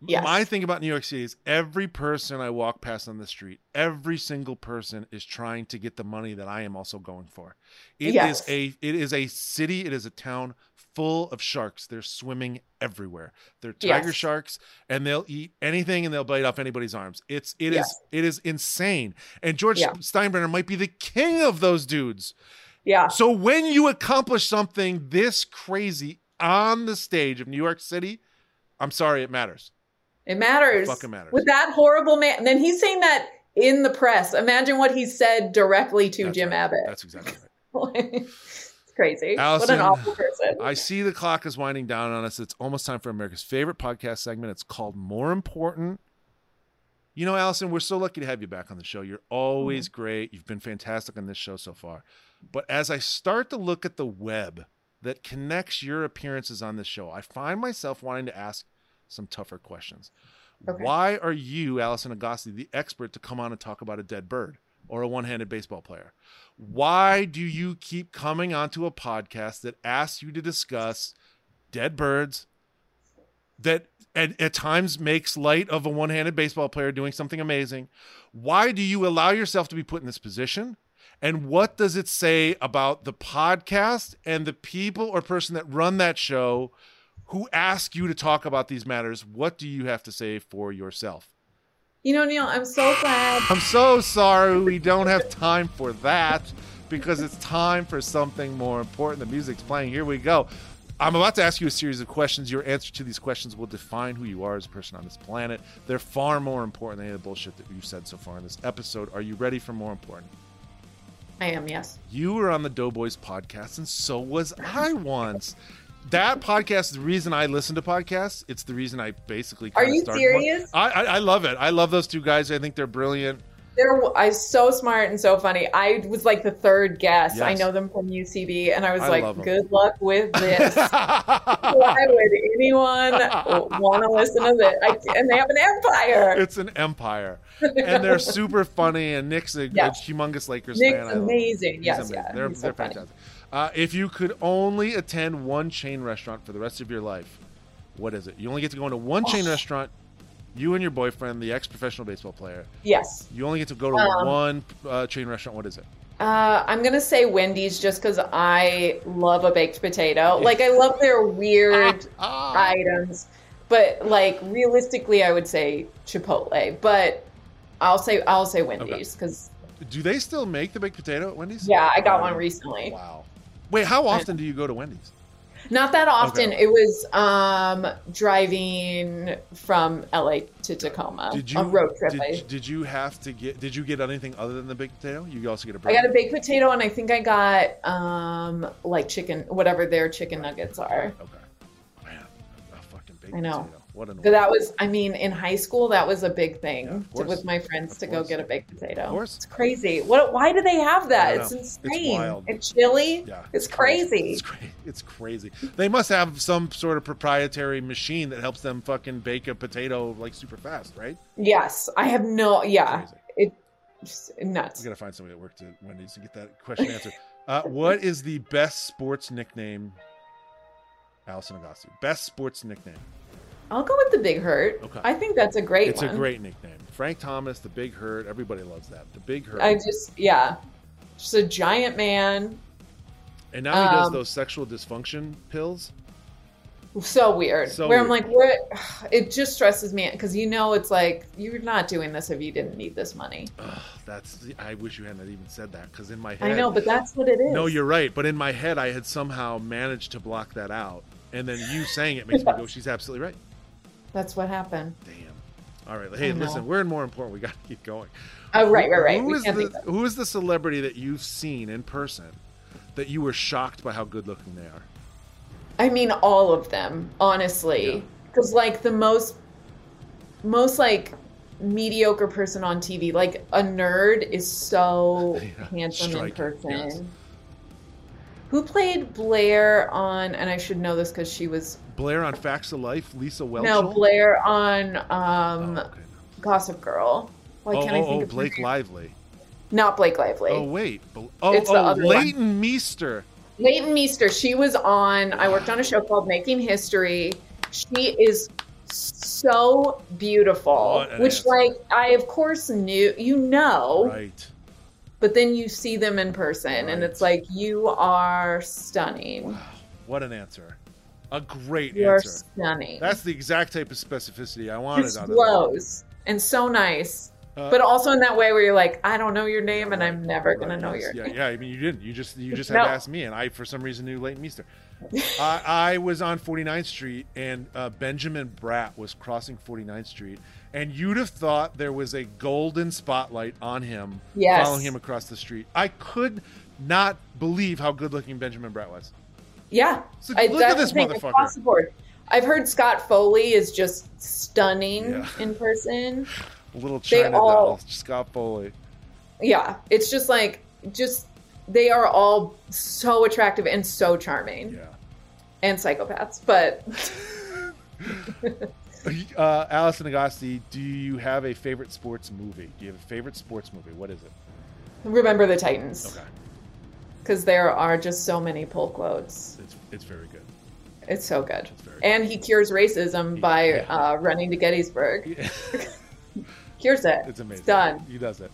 Yes. My thing about New York City is every person I walk past on the street, every single person is trying to get the money that I am also going for. It is Yes. a it is a city, it is a town full of sharks. They're swimming everywhere. They're tiger Yes. sharks and they'll eat anything and they'll bite off anybody's arms. It's it is it is insane. And George Yeah. Steinbrenner might be the king of those dudes. Yeah. So when you accomplish something this crazy on the stage of New York City, I'm sorry, it matters. It matters. It fucking matters. With that horrible man. And then he's saying that in the press. Imagine what he said directly to That's Jim right. Abbott. That's exactly right. it's crazy. what an awful person. I see the clock is winding down on us. It's almost time for America's favorite podcast segment. It's called More Important. You know, Alison, we're so lucky to have you back on the show. You're always mm-hmm. great. You've been fantastic on this show so far. But as I start to look at the web that connects your appearances on this show, I find myself wanting to ask some tougher questions. Okay. Why are you, Alison Agosti, the expert to come on and talk about a dead bird? or a one-handed baseball player. Why do you keep coming onto a podcast that asks you to discuss dead birds that at, at times makes light of a one-handed baseball player doing something amazing? Why do you allow yourself to be put in this position? And what does it say about the podcast and the people or person that run that show who ask you to talk about these matters? What do you have to say for yourself? You know, Neil, I'm so glad. I'm so sorry we don't have time for that because it's time for something more important. The music's playing. Here we go. I'm about to ask you a series of questions. Your answer to these questions will define who you are as a person on this planet. They're far more important than any of the bullshit that you've said so far in this episode. Are you ready for more important? I am, yes. You were on the Doughboys podcast, and so was I once. That podcast is the reason I listen to podcasts. It's the reason I basically. Are you serious? I, I I love it. I love those two guys. I think they're brilliant. They're I so smart and so funny. I was like the third guest. I know them from UCB, and I was I like. "Good luck with this." Why would anyone want to listen to this? I, and they have an empire. it's an empire, and they're super funny. And Nick's a, Yeah. a humongous Lakers Nick's fan. Amazing. Yes, amazing. yeah, They're, so they're fantastic. Uh, if you could only attend one chain restaurant for the rest of your life, what is it? You only get to go into one chain restaurant. You and your boyfriend, the ex-professional baseball player, Yes. you only get to go to Um, one uh, chain restaurant. What is it? Uh, I'm gonna say Wendy's just because I love a baked potato. Like I love their weird Ah. items, but like realistically, I would say Chipotle. But I'll say I'll say Wendy's because Do they still make the baked potato at Wendy's? yeah, I got Oh, one recently. Wow. Wait, how often do you go to Wendy's? Not that often. Okay. It was um, driving from LA to Tacoma. Did you a road trip. Did, did you have to get? Did you get anything other than the baked potato? You also get a. I burger? got a baked potato, and I think I got um, like chicken, whatever their chicken nuggets are. Okay. Man, a fucking baked I know. What an. But that was, I mean, in high school, that was a big thing Yeah, to, with my friends to go get a baked potato. Of course. It's crazy. What? Why do they have that? It's. It's insane. wild. It's chili. Yeah, It's crazy. It's, cra- it's crazy. They must have some sort of proprietary machine that helps them fucking bake a potato like super fast, right? Yes, I have no. Yeah, it nuts. We gotta find somebody that worked at Wendy's to get that question answered. Uh, what is the best sports nickname? Alison Agosti. Best sports nickname. I'll go with the Big Hurt. Okay. I think that's a great It's one. a great nickname. Frank Thomas, the Big Hurt. Everybody loves that. The Big Hurt. I just yeah, just a giant man. and now he does um, those sexual dysfunction pills. So weird. So where I'm like, what? It just stresses me because you know it's like you're not doing this if you didn't need this money. Ugh, that's. I wish you hadn't even said that because in my head. I know, but that's what it is. No, you're right. But in my head, I had somehow managed to block that out, and then you saying it makes me go, "She's absolutely right." That's what happened. Damn. All right. Hey, listen, we're in more important. We got to keep going. Oh, right, right, right. Who, is the, who is the celebrity that you've seen in person that you were shocked by how good looking they are? I mean, all of them, honestly, Yeah. because like the most, most like mediocre person on TV, like a nerd, is so Yeah, handsome in person. yes. Who played Blair on? And I should know this because she was Blair on Facts of Life, Lisa Whelchel. no Blair on Oh, um, okay. Gossip Girl. Why oh, can't I oh, think oh, of Blake? Lively. Not Blake Lively. Oh wait, oh, It's the oh, other one. Leighton Meester. Leighton Meester, she was on, I worked on a show called Making History. She is so beautiful, which, answer. like, I of course knew, you know, Right. but then you see them in person and it's like, you are stunning. Wow, what an answer! A great You are answer. stunning. That's the exact type of specificity I wanted just out of that. flows and so nice. Uh, But also in that way where you're like, I don't know your name and I'm never Right, gonna know yes, your yeah, name. Yeah, I mean you didn't. You just you just had No. to ask me, and I for some reason knew Leighton Meester. I, I was on 49th Street, and uh, Benjamin Bratt was crossing 49th Street, and you'd have thought there was a golden spotlight on him, Yes. following him across the street. I could not believe how good looking Benjamin Bratt was. Yeah. So I look at this motherfucker. Across the board. I've heard Scott Foley is just stunning Yeah. in person. A little They China all- doll, Scott Foley. Yeah, it's just like just they are all so attractive and so charming Yeah. and psychopaths. But Uh, Alison Agosti, do you have a favorite sports movie? Do you have a favorite sports movie? What is it? Remember the Titans. Okay, Because there are just so many pull quotes. it's it's very good. It's so good. very And he cures racism by Yeah. uh, running to Gettysburg. Cures it. It's amazing. It's done. He does it.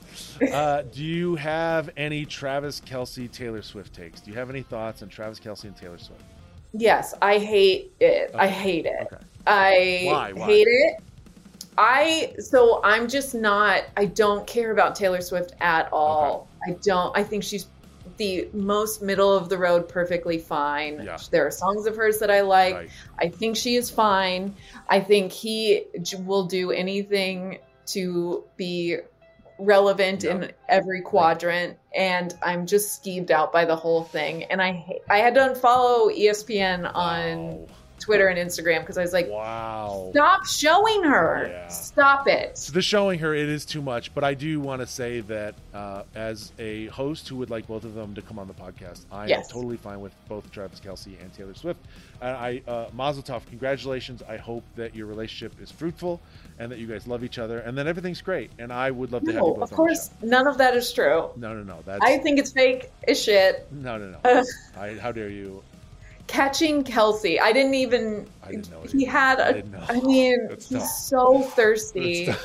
Uh, do you have any Travis Kelce Taylor Swift takes? Do you have any thoughts on Travis Kelce and Taylor Swift? Yes, I hate it. I hate it. Okay. I Why? Why? hate it. I so I'm just not I don't care about Taylor Swift at all. Okay. I don't I think she's the most middle of the road perfectly fine. Yeah. There are songs of hers that I like. Right. I think she is fine. I think he j- will do anything to be relevant in every quadrant and I'm just skeeved out by the whole thing and I I had to unfollow ESPN on Wow. Twitter and Instagram because I was like Wow. stop showing her. Yeah. Stop it. So the showing her it is too much, but I do want to say that uh, as a host who would like both of them to come on the podcast, I Yes. am totally fine with both Travis Kelce and Taylor Swift. And I, uh, Mazel Tov, congratulations! I hope that your relationship is fruitful and that you guys love each other and then everything's great. And I would love to have you both of course none of that is true. No, no, no. That's I think it's fake as shit. no, no, no. Uh, I, how dare you? Catching Kelce. I didn't even I didn't know he had I a. I mean, That's he's tough. so thirsty.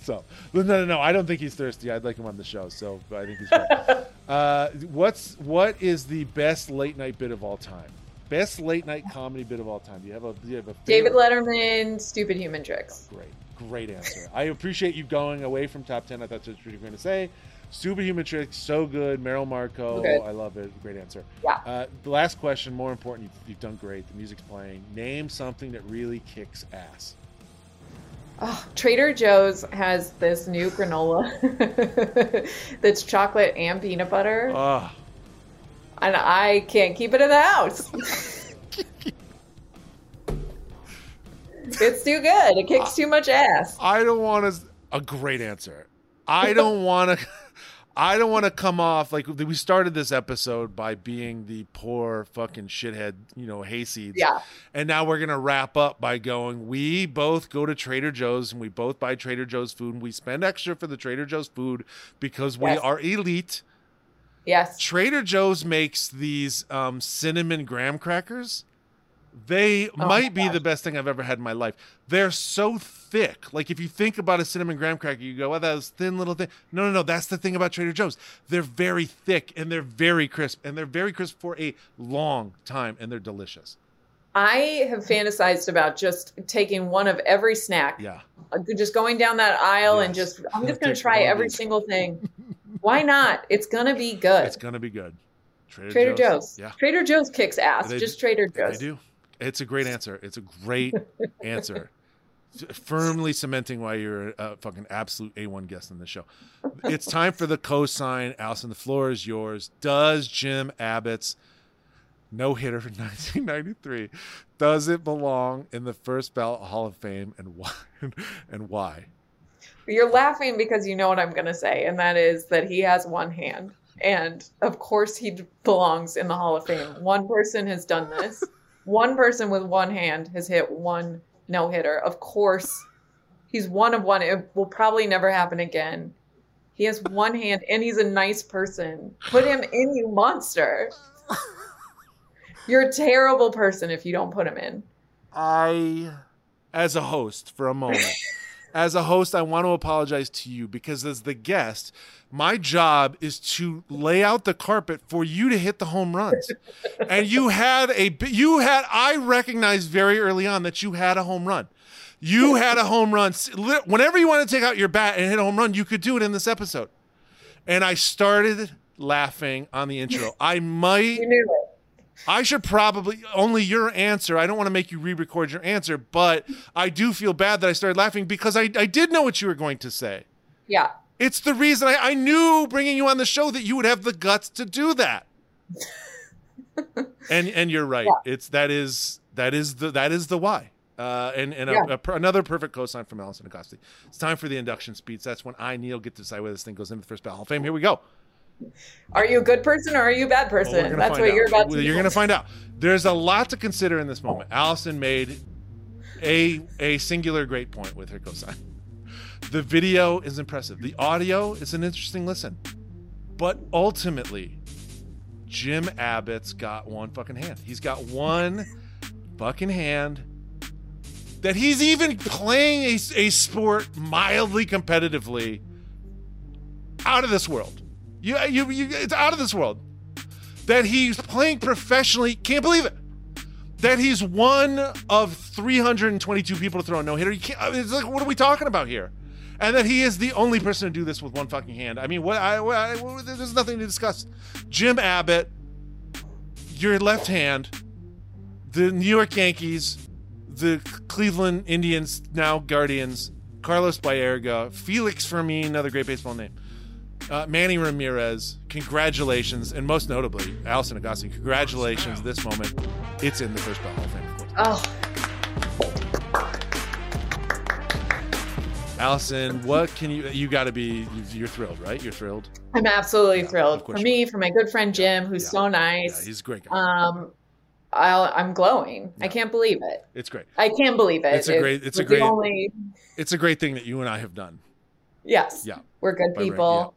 So no, no, no. I don't think he's thirsty. I'd like him on the show. So I think he's great. uh, what's what is the best late night bit of all time? Best late night comedy bit of all time. Do you have a do you have a David? Letterman, Stupid Human Tricks. Great, great answer. I appreciate you going away from top ten. I thought that's what you were going to say. Stupid Human Tricks, so good. Merrill Markoe. I love it. Great answer. Yeah. Uh, the last question, more important. You've, you've done great. The music's playing. Name something that really kicks ass. Oh, Trader Joe's has this new granola that's chocolate and peanut butter, Oh, and I can't keep it in the house. it's too good. It kicks too much ass. I don't want to. A great answer. I don't want to. I don't want to come off like we started this episode by being the poor fucking shithead, you know, hayseeds. Yeah. And now we're gonna wrap up by going. We both go to Trader Joe's and we both buy Trader Joe's food and we spend extra for the Trader Joe's food because we Yes. are elite. Yes. Trader Joe's makes these um, cinnamon graham crackers. They might be Oh the best thing I've ever had in my life. They're so thick. Like if you think about a cinnamon graham cracker, you go, "Oh, that was thin little thing." No, no, no. That's the thing about Trader Joe's. They're very thick and they're very crisp and they're very crisp for a long time and they're delicious. I have fantasized about just taking one of every snack, Yeah. uh, just going down that aisle and just, I'm just going to try every single thing. Why not? It's going to be good. It's gonna be good. Trader, Trader Joe's. Yeah. Trader Joe's kicks ass. They- just Trader Joe's. They Joe's. do. It's a great answer. It's a great answer. Firmly cementing why you're a fucking absolute A1 guest on the show. It's time for the cosign. Alison, the floor is yours. Does Jim Abbott's no hitter for 1993 does it belong in the first ballot Hall of Fame and why? And why? You're laughing because you know what I'm going to say, and that is that he has one hand. And of course, he belongs in the Hall of Fame. One person has done this. One person with one hand has hit one no hitter. Of course, he's one of one. It will probably never happen again. He has one hand, and he's a nice person. Put him in, you monster. You're a terrible person if you don't put him in. I, as a host, for a moment, as a host, I want to apologize to you because as the guest, my job is to lay out the carpet for you to hit the home runs. and you had a, you had, I recognized very early on that you had a home run. You had a home run. Whenever you want to take out your bat and hit a home run, you could do it in this episode. And I started laughing on the intro. I might You knew it. I should probably only your answer. I don't want to make you re-record your answer, but I do feel bad that I started laughing because I, I did know what you were going to say. Yeah. It's the reason I, I knew bringing you on the show that you would have the guts to do that. and and you're right. It's that is that is the that is the why. Uh, and and Yeah. a per- another perfect cosign from Alison Agosti. It's time for the induction speech. That's when I Neil get to decide whether this thing goes into the first ballot Hall of Fame. Here we go. Are you a good person or are you a bad person? we're That's what out. you're about Well, to You're going to find out. There's a lot to consider in this moment. Alison made a a singular great point with her cosign. The video is impressive. The audio is an interesting listen. But ultimately, Jim Abbott's got one fucking hand. He's got one fucking hand that he's even playing a, a sport mildly competitively out of this world. You, you, you, it's out of this world. That he's playing professionally. Can't believe it. That he's one of 322 people to throw a no hitter. You can't. It's like, what are we talking about here? And that he is the only person to do this with one fucking hand. I mean, what? I, I, there's nothing to discuss. Jim Abbott, your left hand, the New York Yankees, the Cleveland Indians, now Guardians, Carlos Baerga, Felix Fermin, another great baseball name. Uh, Manny Ramirez, congratulations, and most notably, Alison Agosti, congratulations. This moment, it's in the first ballot Hall of Fame, of course. Oh, Alison, what can you? You got to be. You're thrilled, right? You're thrilled. I'm absolutely Yeah, thrilled for me, for my good friend Jim, who's Yeah. so Yeah, nice. he's a great guy. um, I'll, I'm glowing. I can't believe it. it's great. I can't believe it. It's a great- it's a the great- only. It's a great thing that you and I have done. Yes. Yeah. We're good people.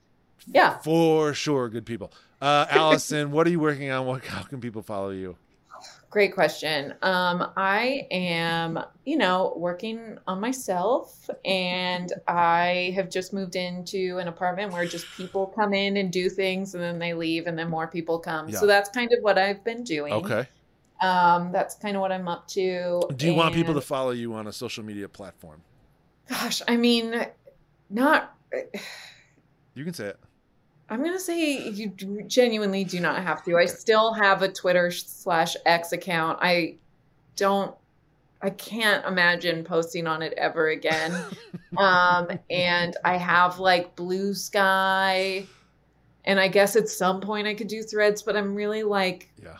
Yeah. For sure, good people. Uh, Alison, what are you working on? What? How can people follow you? Great question. Um, I am, you know, working on myself, and I have just moved into an apartment where just people come in and do things, and then they leave, and then more people come. Yeah. So that's kind of what I've been doing. Okay. Um, that's kind of what I'm up to. Do you want people to follow you on a social media platform? Gosh, I mean, not. You can say it. I'm gonna say you genuinely do not have to. I still have a Twitter slash X account. I don't. I can't imagine posting on it ever again. um, and I have like Blue Sky, and I guess at some point I could do Threads, but I'm really like Yeah.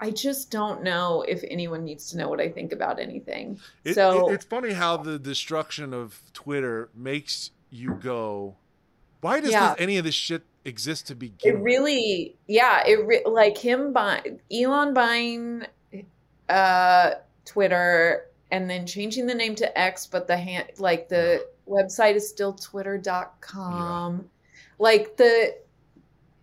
I just don't know if anyone needs to know what I think about anything. It, so it- it's funny how the destruction of Twitter makes you go, why does Yeah. this, any of this shit exist to begin It with?" really, yeah, it re- like him buying Elon buying uh Twitter and then changing the name to X, but the hand like the website is still twitter.com. Like the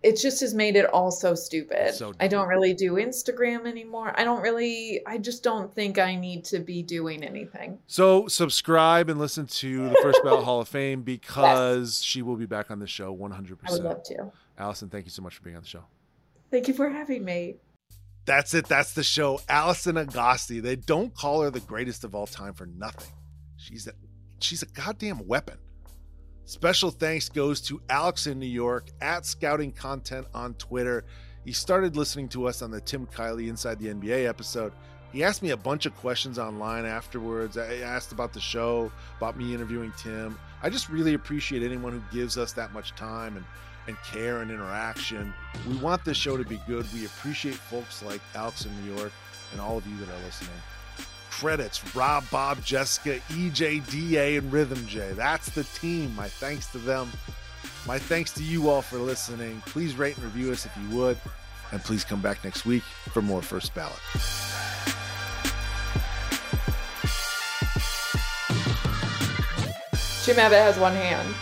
it just has made it all so stupid. So I don't really do Instagram anymore. I don't really I just don't think I need to be doing anything. So subscribe and listen to the First Ballot Hall of Fame because she will be back on the show 100%. I would love to. Alison, thank you so much for being on the show. Thank you for having me. That's it. That's the show. Alison Agosti. They don't call her the greatest of all time for nothing. She's a she's a goddamn weapon. Special thanks goes to Alex in New York at Scouting Content on Twitter. He started listening to us on the Tim Kiley Inside the NBA episode. He asked me a bunch of questions online afterwards. I asked about the show, about me interviewing Tim. I just really appreciate anyone who gives us that much time and and care and interaction. We want this show to be good. We appreciate folks like Alex in New York and all of you that are listening. Credits Rob, Bob, Jessica, EJ, DA, and Rhythm J. That's the team. My thanks to them. My thanks to you all for listening. Please rate and review us if you would. And please come back next week for more First Ballot. Jim Abbott has one hand.